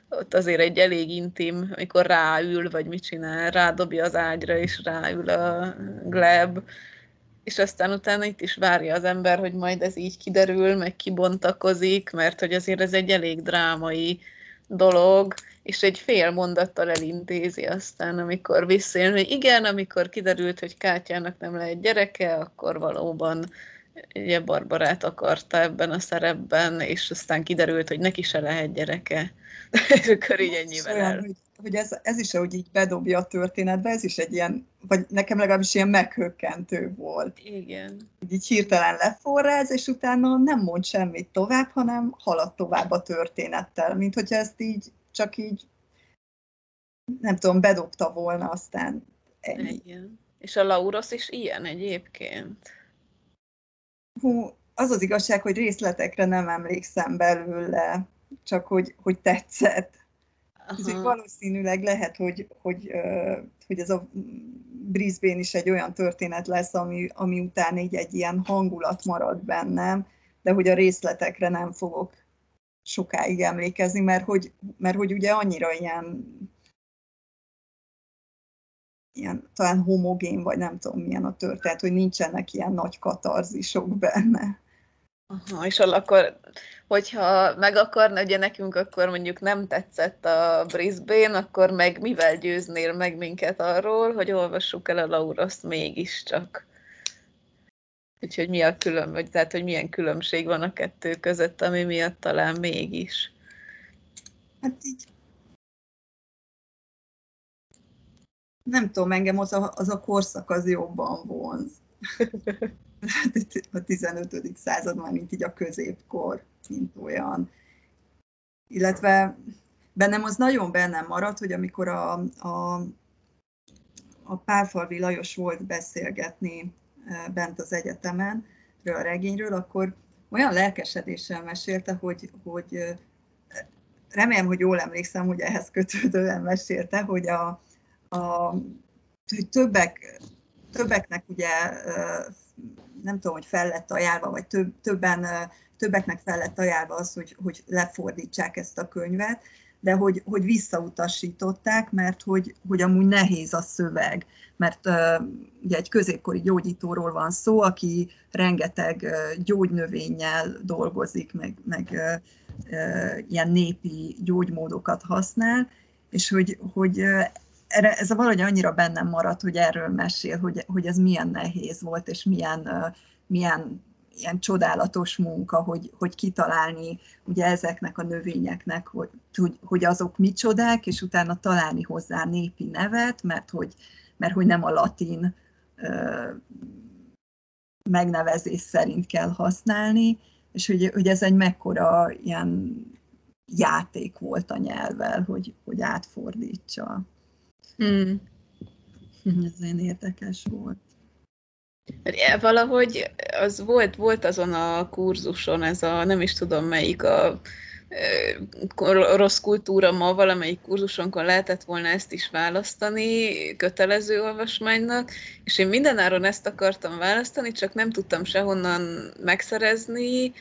ott azért egy elég intim, amikor ráül, vagy mit csinál, rádobja az ágyra, és ráül a Gleb, és aztán utána itt is várja az ember, hogy majd ez így kiderül, meg kibontakozik, mert hogy azért ez egy elég drámai dolog, és egy fél mondattal elintézi aztán, amikor visszajön, hogy igen, amikor kiderült, hogy Kátyának nem lehet gyereke, akkor valóban ugye Barbarát akarta ebben a szerepben, és aztán kiderült, hogy neki se lehet gyereke. ennyivel Olyan, el. hogy, hogy ez, ez is, ahogy így bedobja a történetbe, ez is egy ilyen, vagy nekem legalábbis ilyen meghökkentő volt. Igen. Így hirtelen leforráz, és utána nem mond semmit tovább, hanem halad tovább a történettel, mint hogyha ezt így csak így nem tudom, bedobta volna, aztán ennyi. Igen. És a Lauros is ilyen egyébként. Hú, az az igazság, hogy részletekre nem emlékszem belőle, csak hogy, hogy tetszett. Aha. valószínűleg lehet, hogy, hogy, hogy ez a Brisbane is egy olyan történet lesz, ami, ami után így egy ilyen hangulat marad bennem, de hogy a részletekre nem fogok sokáig emlékezni, mert hogy, mert hogy ugye annyira ilyen, ilyen talán homogén, vagy nem tudom milyen a történet, hogy nincsenek ilyen nagy katarzisok benne. Aha, és akkor, hogyha meg akarna, ugye nekünk akkor mondjuk nem tetszett a Brisbane, akkor meg mivel győznél meg minket arról, hogy olvassuk el a Lauroszt mégiscsak? Úgyhogy mi a külön, vagy tehát, hogy milyen különbség van a kettő között, ami miatt talán mégis. Hát így nem tudom, engem az a, az a korszak az jobban vonz. a 15. század már, mint így a középkor, mint olyan. Illetve bennem az nagyon bennem maradt, hogy amikor a, a, a Pálfalvi Lajos volt beszélgetni e, bent az egyetemen a regényről, akkor olyan lelkesedéssel mesélte, hogy, hogy e, remélem, hogy jól emlékszem, hogy ehhez kötődően mesélte, hogy a, a hogy többek, többeknek ugye e, nem tudom, hogy fel lett ajánlva, vagy több, többen, többeknek fel lett ajánlva az, hogy, hogy lefordítsák ezt a könyvet, de hogy, hogy visszautasították, mert hogy, hogy amúgy nehéz a szöveg, mert uh, ugye egy középkori gyógyítóról van szó, aki rengeteg uh, gyógynövényel dolgozik, meg, meg uh, uh, ilyen népi gyógymódokat használ, és hogy, hogy erre, ez a valahogy annyira bennem maradt, hogy erről mesél, hogy, hogy ez milyen nehéz volt, és milyen, milyen ilyen csodálatos munka, hogy, hogy kitalálni ugye ezeknek a növényeknek, hogy, hogy, azok micsodák, és utána találni hozzá népi nevet, mert hogy, mert hogy nem a latin uh, megnevezés szerint kell használni, és hogy, hogy ez egy mekkora ilyen játék volt a nyelvvel, hogy, hogy átfordítsa. Hmm. Ez olyan érdekes volt. Valahogy az volt, volt azon a kurzuson, ez a nem is tudom melyik a rossz kultúra ma valamelyik kurzusonkon lehetett volna ezt is választani kötelező olvasmánynak, és én mindenáron ezt akartam választani, csak nem tudtam sehonnan megszerezni,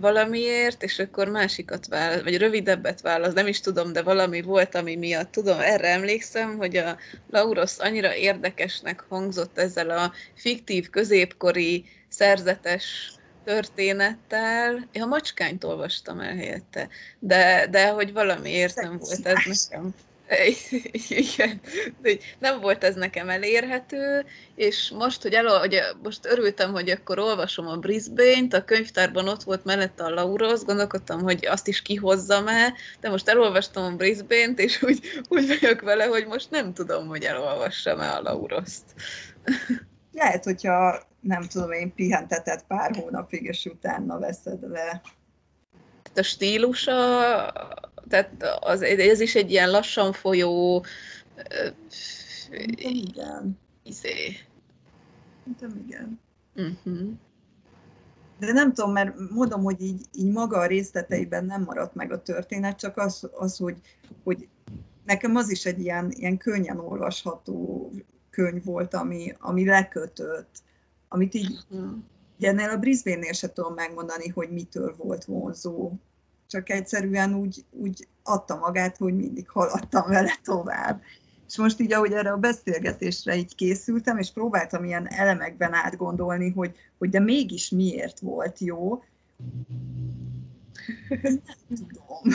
valamiért, és akkor másikat választ, vagy rövidebbet választ, nem is tudom, de valami volt, ami miatt. Tudom, erre emlékszem, hogy a Lauros annyira érdekesnek hangzott ezzel a fiktív, középkori, szerzetes történettel. Én a macskányt olvastam el helyette, de, de hogy valamiért nem volt ez nekem igen, nem volt ez nekem elérhető, és most, hogy, el, hogy most örültem, hogy akkor olvasom a Brisbane-t, a könyvtárban ott volt mellette a Lauros, gondolkodtam, hogy azt is kihozzam el, de most elolvastam a Brisbane-t, és úgy, úgy vagyok vele, hogy most nem tudom, hogy elolvassam-e a Lauroszt. Lehet, hogyha nem tudom én, pihentetett pár hónapig, és utána veszed le. Tehát a stílusa tehát az, ez is egy ilyen lassan folyó... igen. Izé. Szerintem igen. Uh-huh. De nem tudom, mert mondom, hogy így, így maga a részleteiben nem maradt meg a történet, csak az, az hogy, hogy nekem az is egy ilyen, ilyen könnyen olvasható könyv volt, ami, ami lekötött, amit így, uh-huh. ennél a Brisbane-nél se tudom megmondani, hogy mitől volt vonzó csak egyszerűen úgy, úgy adta magát, hogy mindig haladtam vele tovább. És most így, ahogy erre a beszélgetésre így készültem, és próbáltam ilyen elemekben átgondolni, hogy, hogy de mégis miért volt jó, nem tudom.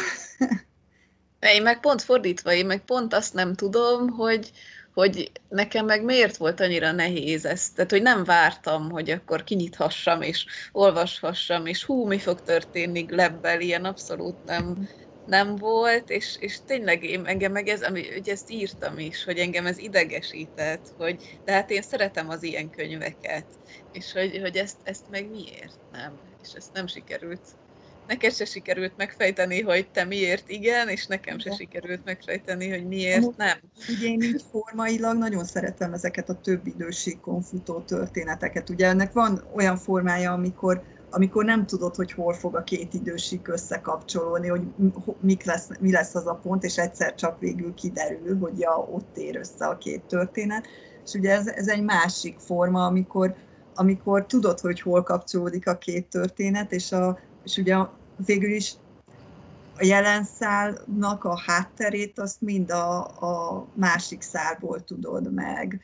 Én meg pont fordítva, én meg pont azt nem tudom, hogy, hogy nekem meg miért volt annyira nehéz ez. Tehát, hogy nem vártam, hogy akkor kinyithassam, és olvashassam, és hú, mi fog történni lebbel, ilyen abszolút nem, nem volt, és, és tényleg én, engem meg ez, ami, ugye ezt írtam is, hogy engem ez idegesített, hogy de hát én szeretem az ilyen könyveket, és hogy, hogy ezt, ezt meg miért nem, és ezt nem sikerült neked se sikerült megfejteni, hogy te miért igen, és nekem se sikerült megfejteni, hogy miért nem. Ugye én így formailag nagyon szeretem ezeket a több idősíkon futó történeteket. Ugye ennek van olyan formája, amikor amikor nem tudod, hogy hol fog a két idősík összekapcsolódni, hogy mik lesz, mi lesz az a pont, és egyszer csak végül kiderül, hogy ja, ott ér össze a két történet. És ugye ez, ez egy másik forma, amikor, amikor tudod, hogy hol kapcsolódik a két történet, és a, és ugye végül is a jelen szálnak a hátterét azt mind a, a másik szálból tudod meg.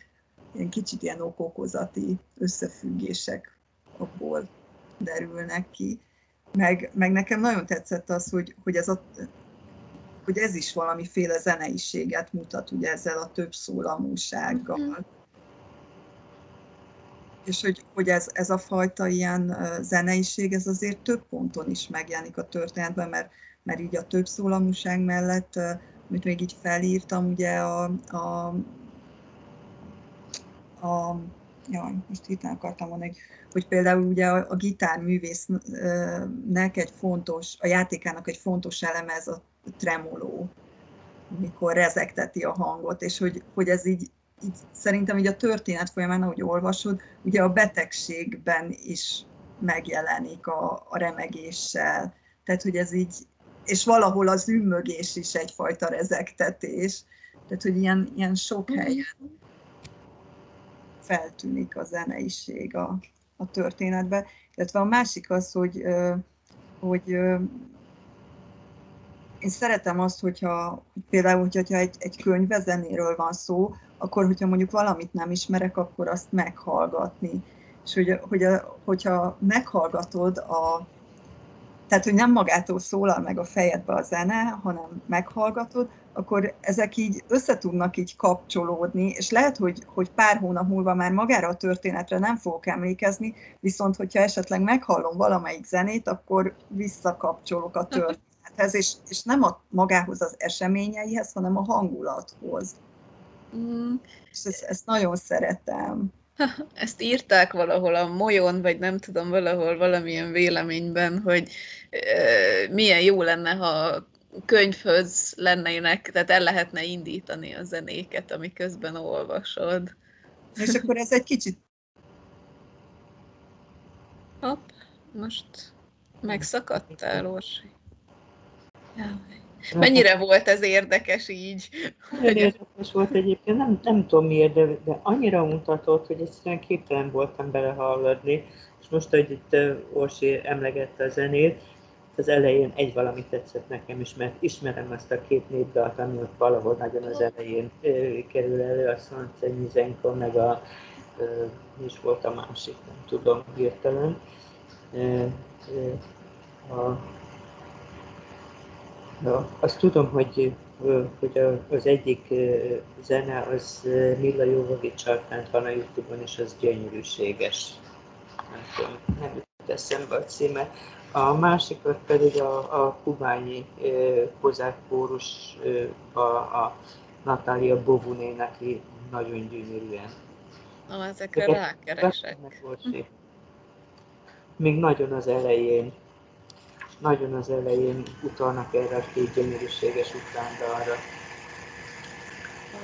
Ilyen kicsit ilyen okokozati összefüggések abból derülnek ki. Meg, meg nekem nagyon tetszett az, hogy, hogy, ez a, hogy ez is valamiféle zeneiséget mutat ugye ezzel a több szólamúsággal. Mm és hogy, hogy ez, ez a fajta ilyen zeneiség, ez azért több ponton is megjelenik a történetben, mert, mert így a több szólamúság mellett, amit még így felírtam, ugye a, a, a jaj, most itt akartam mondani, hogy például ugye a, a gitárművésznek egy fontos, a játékának egy fontos eleme ez a tremoló, amikor rezegteti a hangot, és hogy, hogy ez így így szerintem így a történet folyamán, ahogy olvasod, ugye a betegségben is megjelenik a, a remegéssel. Tehát, hogy ez így, és valahol az ümmögés is egyfajta rezegtetés. Tehát, hogy ilyen, ilyen sok mhm. helyen feltűnik a zeneiség a, a történetbe. Illetve a másik az, hogy, hogy én szeretem azt, hogyha például, hogyha egy, egy könyvezenéről van szó, akkor hogyha mondjuk valamit nem ismerek, akkor azt meghallgatni. És hogy, hogy a, hogyha meghallgatod a, tehát, hogy nem magától szólal meg a fejedbe a zene, hanem meghallgatod, akkor ezek így össze tudnak így kapcsolódni, és lehet, hogy, hogy pár hónap múlva már magára a történetre nem fogok emlékezni, viszont hogyha esetleg meghallom valamelyik zenét, akkor visszakapcsolok a történethez, és, és nem a magához az eseményeihez, hanem a hangulathoz. Mm. És ezt, ezt nagyon szeretem. Ezt írták valahol a molyon, vagy nem tudom, valahol valamilyen véleményben, hogy e, milyen jó lenne, ha könyvhöz lennének, tehát el lehetne indítani a zenéket, amiközben olvasod. És akkor ez egy kicsit... Hopp, most megszakadtál, Orsi. Mennyire volt ez érdekes így? Nagyon érdekes volt egyébként, nem, nem tudom miért, de, de annyira mutatott, hogy egyszerűen képtelen voltam belehallgatni. És most, hogy itt Orsi emlegette a zenét, az elején egy valami tetszett nekem is, mert ismerem azt a két népdalt, ami ott valahol nagyon az elején kerül elő, a Szancenyi Zenka, meg a, mi is volt a másik, nem tudom hirtelen. A, Na, azt tudom, hogy, hogy az egyik zene az Milla Jovovicsal fent van a Youtube-on, és az gyönyörűséges. Nem, jut eszembe a címe. A másikat pedig a, a kubányi kozák kórus, a, a Natália Bovuné, aki nagyon gyönyörűen. Na, ezekre rákeresek. Még nagyon az elején nagyon az elején utalnak erre a két gyönyörűséges utrándalra.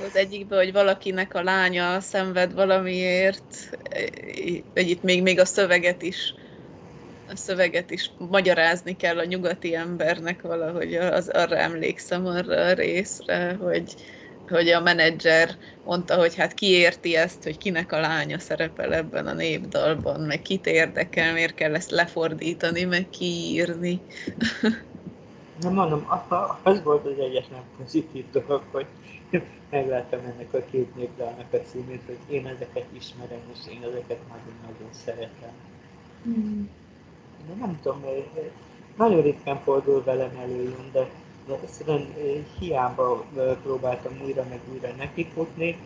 Az egyikben, hogy valakinek a lánya szenved valamiért, hogy itt még, még a szöveget is a szöveget is magyarázni kell a nyugati embernek valahogy, az, arra emlékszem arra a részre, hogy, hogy a menedzser mondta, hogy hát ki érti ezt, hogy kinek a lánya szerepel ebben a népdalban, meg kit érdekel, miért kell ezt lefordítani, meg kiírni. Nem mondom, az volt az egyetlen pozitív dolog, hogy megláttam ennek a két népdalnak a címét, hogy én ezeket ismerem, és én ezeket nagyon-nagyon szeretem. Mm. De nem tudom, nagyon ritkán fordul velem elő, de egyszerűen hiába próbáltam újra meg újra nekifutni,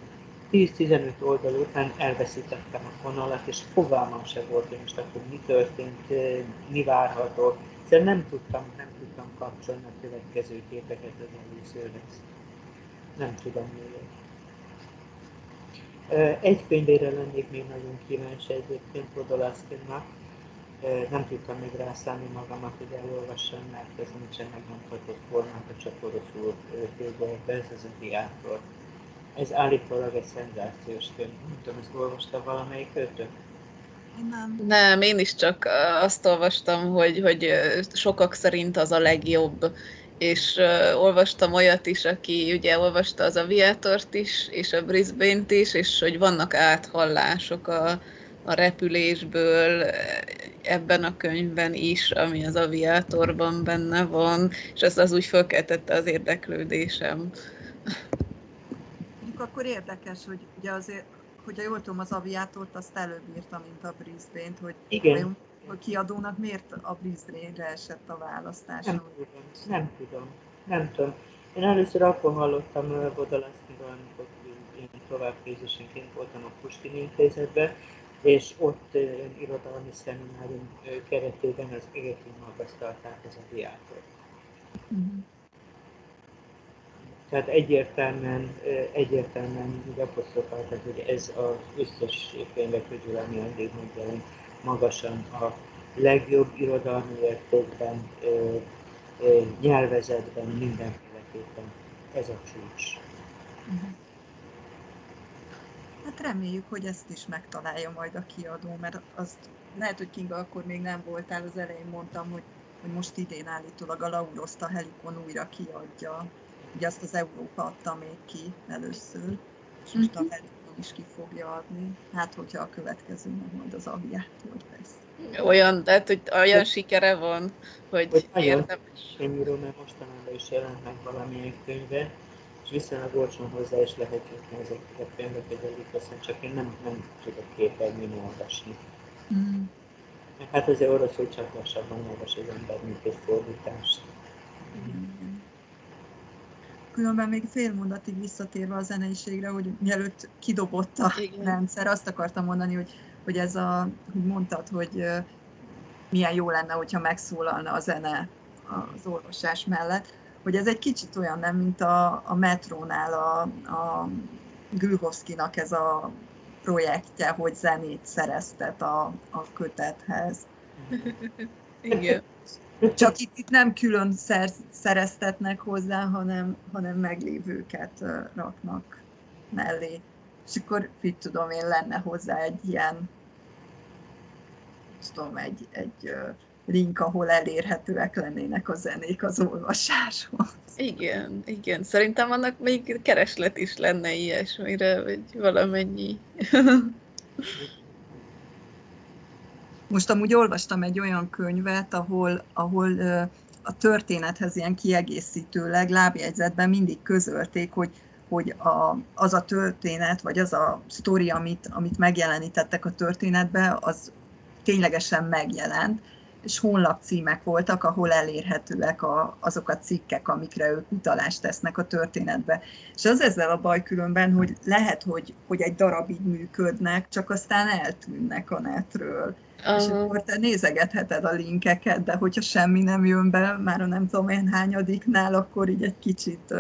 10-15 oldal után elveszítettem a vonalat, és fogalmam se volt, hogy most akkor mi történt, mi várható. Egyszerűen nem tudtam, nem tudtam kapcsolni a következő képeket az előzőhez. Nem tudom miért. Egy könyvére lennék még nagyon kíváncsi egyébként Podolaszkinnak, nem tudtam még rászállni magamat, hogy elolvassam, mert ez nincsen megnyomtatott formát a csak oroszul könyvekben, ez az a diátor. Ez állítólag egy szenzációs könyv. Nem tudom, ezt olvasta valamelyik őtök? Nem. Nem, én is csak azt olvastam, hogy, hogy sokak szerint az a legjobb, és uh, olvastam olyat is, aki ugye olvasta az Aviatort is, és a Brisbane-t is, és hogy vannak áthallások a, a repülésből ebben a könyvben is, ami az aviátorban benne van, és ez az úgy fölkeltette az érdeklődésem. Akkor érdekes, hogy ugye azért, hogyha jól tudom, az aviátort azt előbb írta, mint a Brisbane-t, hogy Igen. a kiadónak miért a Brisbane-re esett a választás? Nem tudom, nem tudom, nem tudom. Én először akkor hallottam Vodalaszkiról, amikor én továbbképzésenként voltam a Pustin intézetben, és ott irodalmi szeminárium keretében az égetén magasztalták az a diákot. Uh-huh. Tehát egyértelműen, egyértelműen úgy apostrofálták, hogy ez az összes könyvek közül, ami eddig megjelent, magasan a legjobb irodalmi értékben, nyelvezetben, mindenféleképpen ez a csúcs. Uh-huh. Hát reméljük, hogy ezt is megtalálja majd a kiadó, mert azt lehet, hogy Kinga akkor még nem voltál, az elején mondtam, hogy, hogy most idén állítólag a Lauroszt a Helikon újra kiadja. Ugye azt az Európa adta még ki először, és most a mhm. Helikon is ki fogja adni. Hát, hogyha a következő meg majd az aviátor lesz. Olyan, tehát, hogy olyan sikere van, hogy, hogy érdemes. Én írom, mert mostanában is jelent meg valamilyen könyve, viszonylag olcsón hozzá is lehet jutni ezeket a könyveket, aztán csak én nem, nem tudok képernyőn olvasni. Mm. Hát azért oroszul csak lassabban olvas az ember, mint egy fordítást. Mm. Különben még fél mondatig visszatérve a zeneiségre, hogy mielőtt kidobott a Igen. rendszer, azt akartam mondani, hogy, hogy ez a, hogy mondtad, hogy milyen jó lenne, hogyha megszólalna a zene az olvasás mellett hogy ez egy kicsit olyan nem, mint a, a metrónál a, a Gülhovszkinak ez a projektje, hogy zenét szereztet a, a kötethez. Igen. Csak itt, itt nem külön szer, szereztetnek hozzá, hanem, hanem meglévőket raknak mellé. És akkor, mit tudom én, lenne hozzá egy ilyen, tudom, egy, egy link, ahol elérhetőek lennének a zenék az olvasáshoz. Igen, igen. Szerintem annak még kereslet is lenne ilyesmire, vagy valamennyi. Most amúgy olvastam egy olyan könyvet, ahol, ahol a történethez ilyen kiegészítőleg lábjegyzetben mindig közölték, hogy, hogy a, az a történet, vagy az a sztori, amit, amit megjelenítettek a történetbe, az ténylegesen megjelent, és honlapcímek voltak, ahol elérhetőek a, azok a cikkek, amikre ők utalást tesznek a történetbe. És az ezzel a baj különben, hogy lehet, hogy, hogy egy darabig működnek, csak aztán eltűnnek a netről. Uh-huh. És akkor te nézegetheted a linkeket, de hogyha semmi nem jön be, már a nem tudom én hányadiknál, akkor így egy kicsit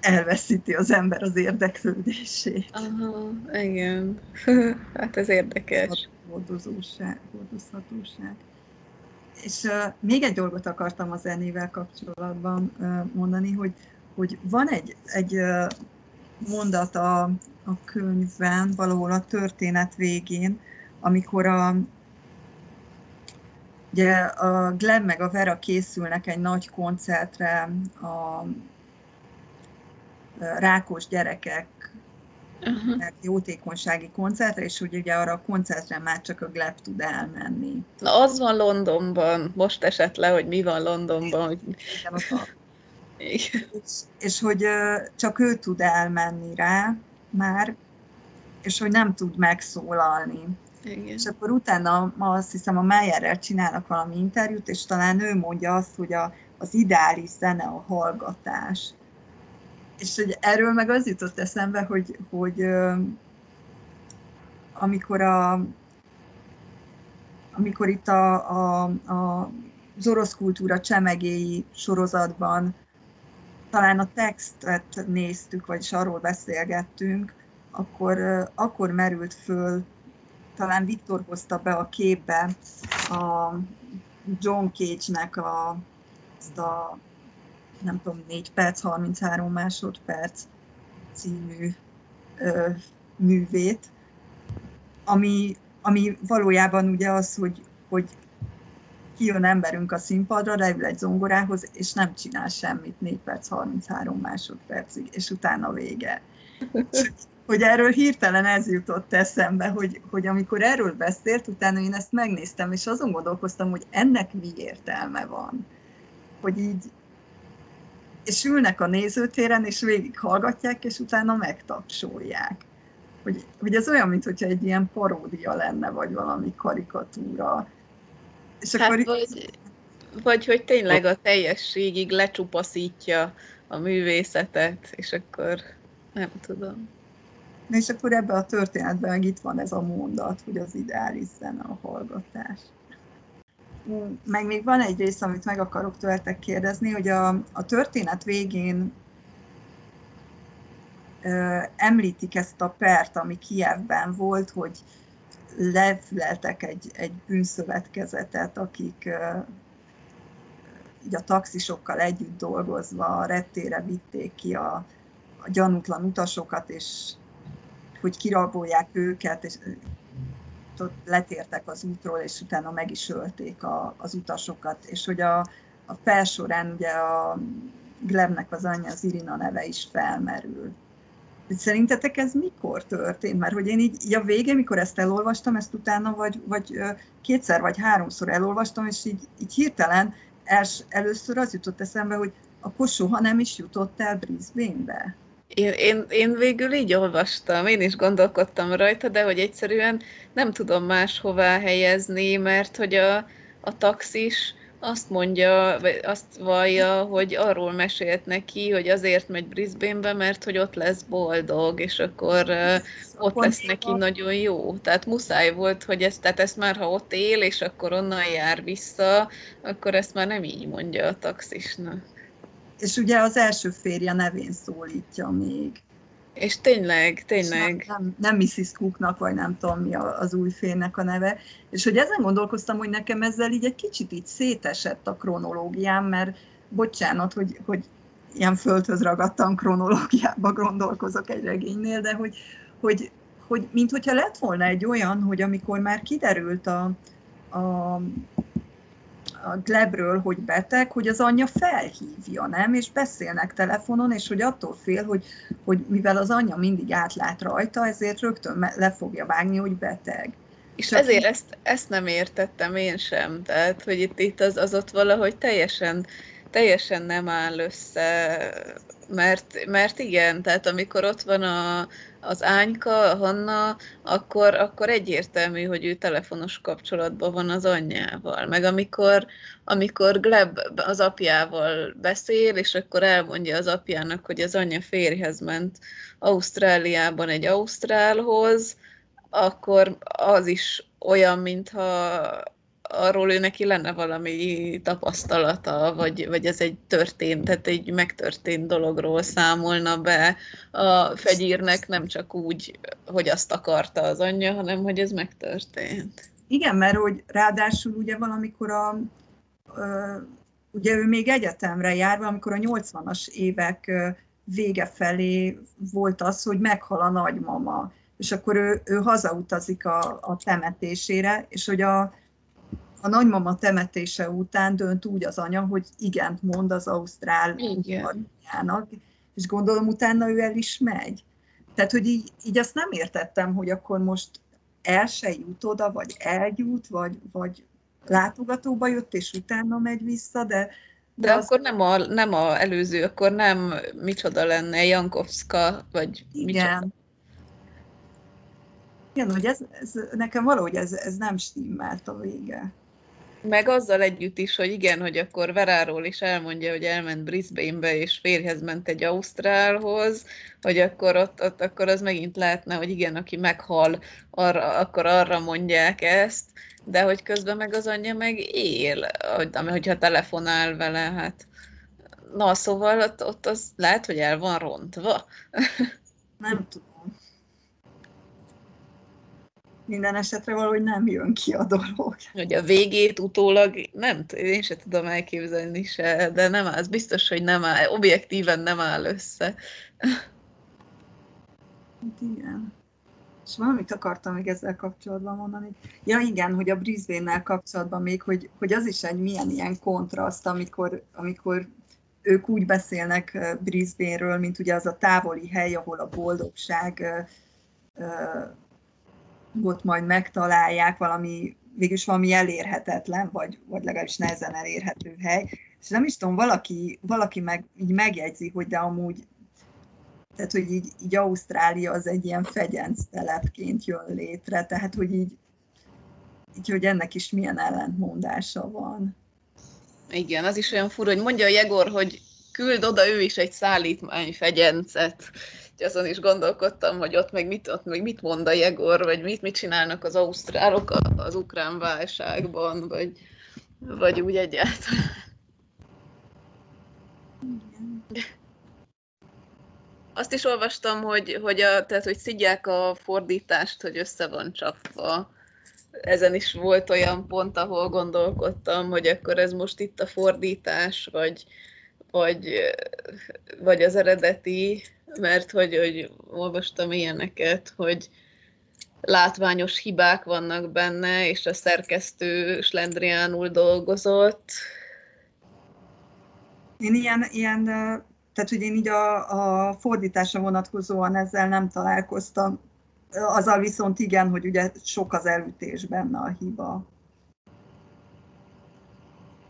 elveszíti az ember az érdeklődését. Aha, igen. hát ez érdekes. Hordozóság, hordozhatóság. És uh, még egy dolgot akartam a zenével kapcsolatban uh, mondani, hogy, hogy van egy, egy uh, mondat a, a könyvben, valahol a történet végén, amikor a, ugye a Glenn meg a Vera készülnek egy nagy koncertre a rákos gyerekek uh-huh. jótékonysági koncertre, és hogy ugye arra a koncertre már csak a Gleb tud elmenni. Na az van Londonban, most esett le, hogy mi van Londonban. Hogy... Igen, És, és hogy csak ő tud elmenni rá már, és hogy nem tud megszólalni. Igen. És akkor utána ma azt hiszem a Meyerrel csinálnak valami interjút, és talán ő mondja azt, hogy a, az ideális zene a hallgatás. És hogy erről meg az jutott eszembe, hogy, hogy amikor a amikor itt a, a, a az orosz kultúra csemegéi sorozatban talán a textet néztük, vagyis arról beszélgettünk, akkor, akkor merült föl talán Viktor hozta be a képbe a John Cage-nek a, azt a nem tudom, 4 perc, 33 másodperc című ö, művét, ami, ami valójában ugye az, hogy, hogy kijön emberünk a színpadra, leül egy zongorához, és nem csinál semmit 4 perc, 33 másodpercig, és utána vége hogy erről hirtelen ez jutott eszembe, hogy, hogy amikor erről beszélt, utána én ezt megnéztem, és azon gondolkoztam, hogy ennek mi értelme van. Hogy így, és ülnek a nézőtéren, és végighallgatják, és utána megtapsolják. Hogy, hogy ez olyan, mintha egy ilyen paródia lenne, vagy valami karikatúra. És hát akkor... vagy, vagy hogy tényleg a teljességig lecsupaszítja a művészetet, és akkor nem tudom. Na és akkor ebben a történetben itt van ez a mondat, hogy az ideális zene a hallgatás. Meg még van egy rész, amit meg akarok tőletek kérdezni, hogy a, a történet végén ö, említik ezt a pert, ami Kievben volt, hogy lefüleltek egy, egy bűnszövetkezetet, akik ö, így a taxisokkal együtt dolgozva a rettére vitték ki a, a gyanútlan utasokat, és hogy kirabolják őket, és ott letértek az útról, és utána meg is ölték a, az utasokat, és hogy a, a felsorán ugye a Glebnek az anyja, az Irina neve is felmerül. Szerintetek ez mikor történt? Mert hogy én így, így a végén, mikor ezt elolvastam, ezt utána vagy, vagy kétszer vagy háromszor elolvastam, és így, így hirtelen els, először az jutott eszembe, hogy akkor soha nem is jutott el Brisbane-be. Én, én, én végül így olvastam, én is gondolkodtam rajta, de hogy egyszerűen nem tudom máshová helyezni, mert hogy a, a taxis azt mondja, vagy azt vallja, hogy arról mesélt neki, hogy azért megy Brisbane-be, mert hogy ott lesz boldog, és akkor uh, ott lesz neki nagyon jó. Tehát muszáj volt, hogy ezt, tehát ezt már ha ott él, és akkor onnan jár vissza, akkor ezt már nem így mondja a taxisnak és ugye az első férje nevén szólítja még. És tényleg, tényleg. És nem, nem, nem Mrs. Cooknak, vagy nem tudom mi az új férnek a neve. És hogy ezen gondolkoztam, hogy nekem ezzel így egy kicsit így szétesett a kronológiám, mert bocsánat, hogy, hogy ilyen földhöz ragadtam kronológiába gondolkozok egy regénynél, de hogy, hogy, hogy mint hogyha lett volna egy olyan, hogy amikor már kiderült a, a a Glebről, hogy beteg, hogy az anyja felhívja, nem? És beszélnek telefonon, és hogy attól fél, hogy, hogy mivel az anyja mindig átlát rajta, ezért rögtön le fogja vágni, hogy beteg. És ezért ezt, ezt nem értettem én sem, tehát, hogy itt, itt az, az ott valahogy teljesen, teljesen nem áll össze, mert, mert igen, tehát amikor ott van a, az Ányka, a Hanna, akkor, akkor egyértelmű, hogy ő telefonos kapcsolatban van az anyjával. Meg amikor, amikor Gleb az apjával beszél, és akkor elmondja az apjának, hogy az anyja férjhez ment Ausztráliában egy Ausztrálhoz, akkor az is olyan, mintha arról ő neki lenne valami tapasztalata, vagy, vagy ez egy történt, tehát egy megtörtént dologról számolna be a fegyírnek, nem csak úgy, hogy azt akarta az anyja, hanem hogy ez megtörtént. Igen, mert hogy ráadásul ugye valamikor a, ugye ő még egyetemre jár, amikor a 80-as évek vége felé volt az, hogy meghal a nagymama, és akkor ő, ő hazautazik a, a temetésére, és hogy a, a nagymama temetése után dönt úgy az anya, hogy igent mond az ausztrál anyjának, és gondolom utána ő el is megy. Tehát, hogy így, így azt nem értettem, hogy akkor most el se jut oda, vagy eljut, vagy, vagy látogatóba jött, és utána megy vissza, de... De, de az... akkor nem a, nem a előző, akkor nem micsoda lenne, Jankovska, vagy Igen. micsoda. Igen, hogy ez, ez, nekem valahogy ez, ez nem stimmelt a vége. Meg azzal együtt is, hogy igen, hogy akkor Veráról is elmondja, hogy elment Brisbane-be, és férhez ment egy Ausztrálhoz, hogy akkor ott, ott akkor az megint lehetne, hogy igen, aki meghal, arra, akkor arra mondják ezt, de hogy közben meg az anyja meg él, hogy, hogyha telefonál vele, hát na, szóval ott, ott az lehet, hogy el van rontva. Nem tudom minden esetre valahogy nem jön ki a dolog. Hogy a végét utólag nem, én sem tudom elképzelni se, de nem áll, biztos, hogy nem áll, objektíven nem áll össze. Hát igen. És valamit akartam még ezzel kapcsolatban mondani. Ja igen, hogy a Brisbane-nel kapcsolatban még, hogy, hogy az is egy milyen ilyen kontraszt, amikor, amikor ők úgy beszélnek Brisbane-ről, mint ugye az a távoli hely, ahol a boldogság ott majd megtalálják valami, végülis valami elérhetetlen, vagy, vagy legalábbis nehezen elérhető hely. És nem is tudom, valaki, valaki meg, így megjegyzi, hogy de amúgy, tehát hogy így, így Ausztrália az egy ilyen fegyenc telepként jön létre, tehát hogy így, így, hogy ennek is milyen ellentmondása van. Igen, az is olyan fura, hogy mondja a Jegor, hogy küld oda ő is egy szállítmány fegyencet azon is gondolkodtam, hogy ott meg mit, ott meg mit mond a Jegor, vagy mit, mit csinálnak az ausztrálok az ukrán válságban, vagy, vagy úgy egyáltalán. Azt is olvastam, hogy, hogy, a, tehát, hogy szidják a fordítást, hogy össze van csapva. Ezen is volt olyan pont, ahol gondolkodtam, hogy akkor ez most itt a fordítás, vagy, vagy, vagy az eredeti, mert hogy, hogy olvastam ilyeneket, hogy látványos hibák vannak benne, és a szerkesztő slendriánul dolgozott. Én ilyen, ilyen tehát hogy én így a, a fordításra vonatkozóan ezzel nem találkoztam. Azzal viszont igen, hogy ugye sok az elütés benne a hiba.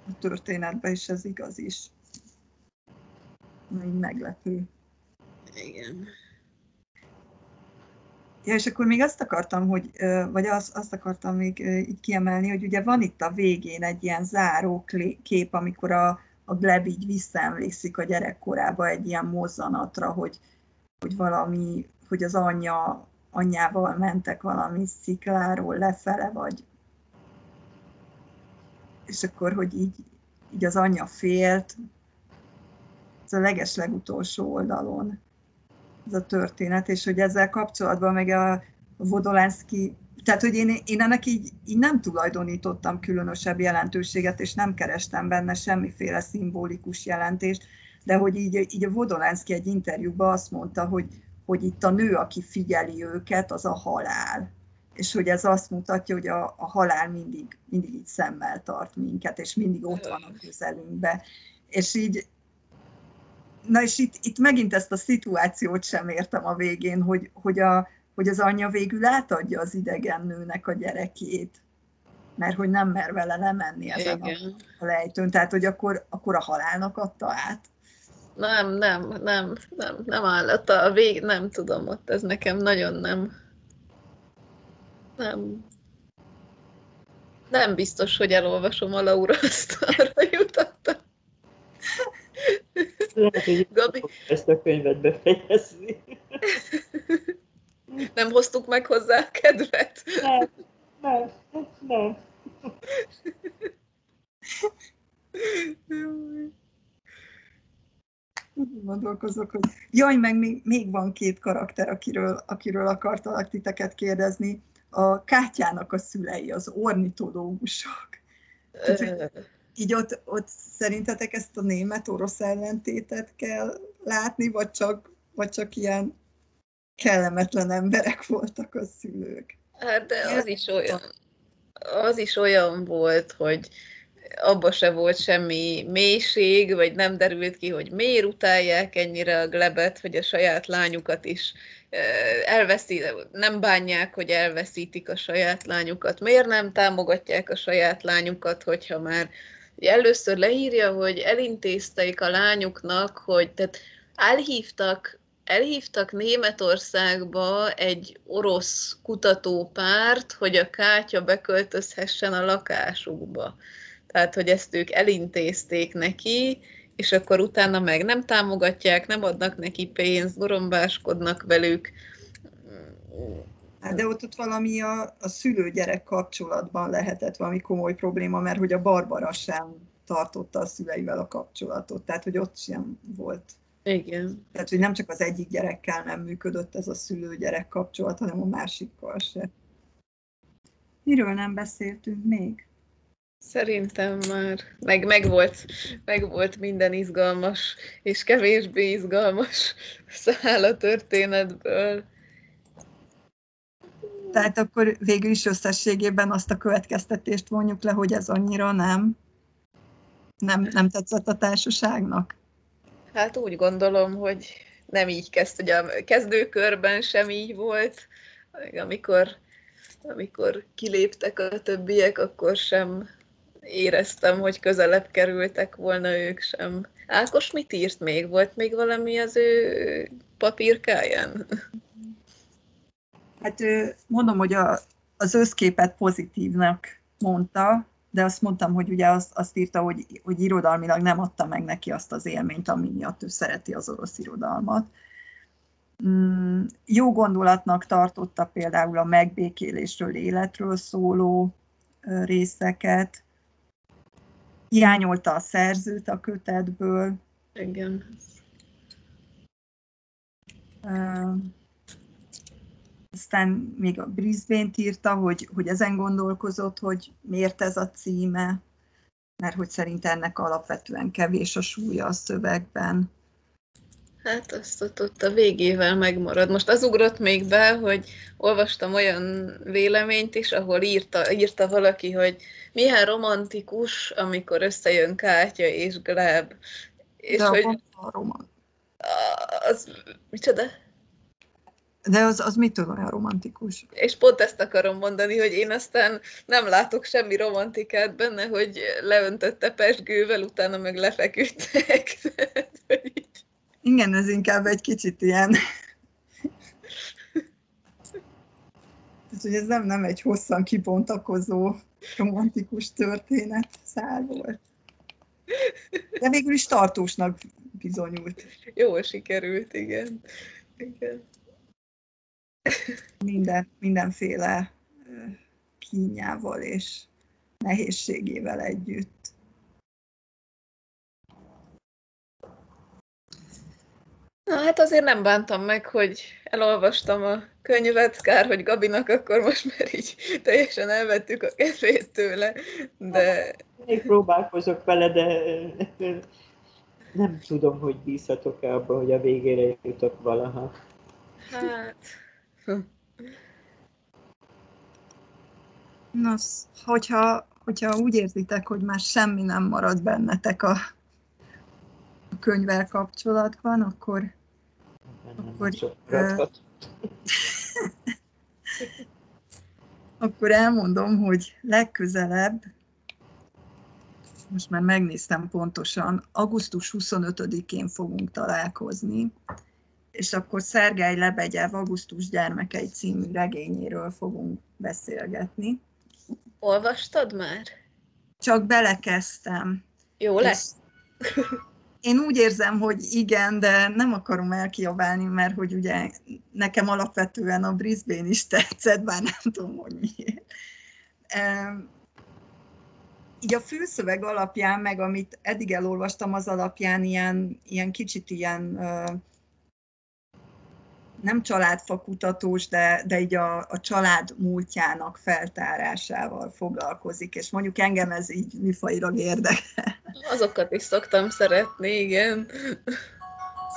A történetben is ez igaz is. Így meglepő. Igen. Ja, és akkor még azt akartam, hogy, vagy azt, azt akartam még így kiemelni, hogy ugye van itt a végén egy ilyen záró kép, amikor a, a Gleb így visszaemlékszik a gyerekkorába egy ilyen mozzanatra, hogy, hogy valami, hogy az anyja, anyjával mentek valami szikláról lefele, vagy és akkor, hogy így, így az anyja félt, ez a leges legutolsó oldalon ez a történet, és hogy ezzel kapcsolatban meg a Vodolánszki, tehát hogy én, én ennek így, így nem tulajdonítottam különösebb jelentőséget, és nem kerestem benne semmiféle szimbolikus jelentést, de hogy így, így a Vodolánszki egy interjúban azt mondta, hogy, hogy itt a nő, aki figyeli őket, az a halál. és hogy ez azt mutatja, hogy a, a halál mindig, mindig így szemmel tart minket, és mindig ott van a közelünkbe. És így, na és itt, itt megint ezt a szituációt sem értem a végén, hogy, hogy, a, hogy az anyja végül átadja az idegen nőnek a gyerekét, mert hogy nem mer vele lemenni ezen Igen. a lejtőn, tehát hogy akkor, akkor a halálnak adta át. Nem, nem, nem, nem, nem állott a vég, nem tudom, ott ez nekem nagyon nem, nem, nem biztos, hogy elolvasom a Laura, jutottam. Lehet, hogy Gabi... ezt a könyvet befejezni. Nem hoztuk meg hozzá a kedvet? Nem, nem, nem. Gondolkozok, hogy jaj, meg még, még van két karakter, akiről, akiről akartalak titeket kérdezni. A Kátyának a szülei, az ornitológusok. Így ott, ott szerintetek ezt a német-orosz ellentétet kell látni, vagy csak, vagy csak ilyen kellemetlen emberek voltak a szülők? Hát de az is olyan, az is olyan volt, hogy abba se volt semmi mélység, vagy nem derült ki, hogy miért utálják ennyire a glebet, hogy a saját lányukat is elveszi, nem bánják, hogy elveszítik a saját lányukat. Miért nem támogatják a saját lányukat, hogyha már először leírja, hogy elintézték a lányuknak, hogy tehát elhívtak elhívtak Németországba egy orosz kutatópárt, hogy a kátya beköltözhessen a lakásukba. Tehát, hogy ezt ők elintézték neki, és akkor utána meg nem támogatják, nem adnak neki pénzt, gorombáskodnak velük. Hát de ott, ott valami a, a szülő-gyerek kapcsolatban lehetett valami komoly probléma, mert hogy a Barbara sem tartotta a szüleivel a kapcsolatot, tehát hogy ott sem volt igen. Tehát, hogy nem csak az egyik gyerekkel nem működött ez a szülő-gyerek kapcsolat, hanem a másikkal se. Miről nem beszéltünk még? Szerintem már meg, meg, volt, meg volt minden izgalmas és kevésbé izgalmas száll a történetből. Tehát akkor végül is összességében azt a következtetést vonjuk le, hogy ez annyira nem, nem, nem tetszett a társaságnak? Hát úgy gondolom, hogy nem így kezd, hogy a kezdőkörben sem így volt, amikor, amikor kiléptek a többiek, akkor sem éreztem, hogy közelebb kerültek volna ők sem. Ákos mit írt még? Volt még valami az ő papírkáján? Hát mondom, hogy a, az összképet pozitívnak mondta, de azt mondtam, hogy ugye azt, azt írta, hogy, hogy irodalmilag nem adta meg neki azt az élményt, ami miatt ő szereti az orosz irodalmat. Mm, jó gondolatnak tartotta például a megbékélésről, életről szóló részeket, hiányolta a szerzőt a kötetből. Igen. Aztán még a Brisbane-t írta, hogy, hogy ezen gondolkozott, hogy miért ez a címe, mert hogy szerint ennek alapvetően kevés a súlya a szövegben. Hát azt ott, ott a végével megmarad. Most az ugrott még be, hogy olvastam olyan véleményt is, ahol írta, írta valaki, hogy milyen romantikus, amikor összejön Kátya és Gleb. És De hogy... A roman. Az, micsoda? De az, az mitől olyan romantikus? És pont ezt akarom mondani, hogy én aztán nem látok semmi romantikát benne, hogy leöntötte pesgővel, utána meg lefeküdtek. Igen, ez inkább egy kicsit ilyen... Tehát, hogy ez nem, nem egy hosszan kibontakozó romantikus történet szál volt. De végül is tartósnak bizonyult. Jó sikerült, igen. igen minden, mindenféle kínjával és nehézségével együtt. Na hát azért nem bántam meg, hogy elolvastam a könyvet, kár, hogy Gabinak akkor most már így teljesen elvettük a kedvét tőle, de... Még próbálkozok vele, de nem tudom, hogy bízhatok-e abba, hogy a végére jutok valaha. Hát, Nos, hogyha, hogyha úgy érzitek, hogy már semmi nem marad bennetek a, a könyvvel kapcsolatban, akkor, akkor, ö, akkor elmondom, hogy legközelebb, most már megnéztem pontosan, augusztus 25-én fogunk találkozni, és akkor Szergály Lebegyev Augusztus gyermekei című regényéről fogunk beszélgetni. Olvastad már? Csak belekezdtem. Jó lesz? Én úgy érzem, hogy igen, de nem akarom elkiabálni, mert hogy ugye nekem alapvetően a Brisbane is tetszett, bár nem tudom, hogy miért. Így a főszöveg alapján, meg amit eddig elolvastam, az alapján ilyen, ilyen kicsit ilyen nem családfakutatós, de, de így a, a család múltjának feltárásával foglalkozik, és mondjuk engem ez így műfajilag érdekel. Azokat is szoktam szeretni, igen.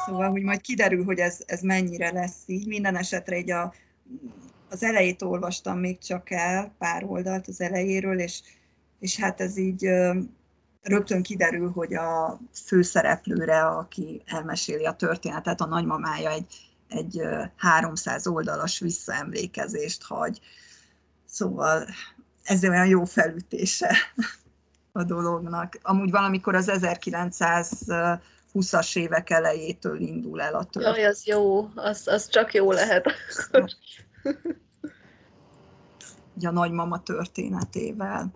Szóval, hogy majd kiderül, hogy ez, ez mennyire lesz így. Minden esetre így a, az elejét olvastam még csak el, pár oldalt az elejéről, és, és hát ez így rögtön kiderül, hogy a főszereplőre, aki elmeséli a történetet, a nagymamája egy egy 300 oldalas visszaemlékezést hagy. Szóval ez olyan jó felütése a dolognak. Amúgy valamikor az 1920-as évek elejétől indul el a történet. Jaj, az jó, az, az csak jó lehet. a nagymama történetével.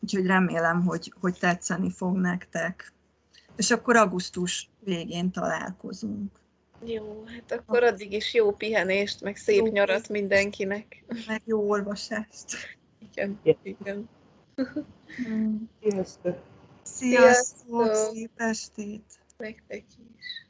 Úgyhogy remélem, hogy, hogy tetszeni fog nektek. És akkor augusztus végén találkozunk. Jó, hát akkor addig is jó pihenést, meg szép jó nyarat mindenkinek. Meg jó olvasást. Igen, igen. Sziasztok! Sziasztok! Szép estét! Nektek is.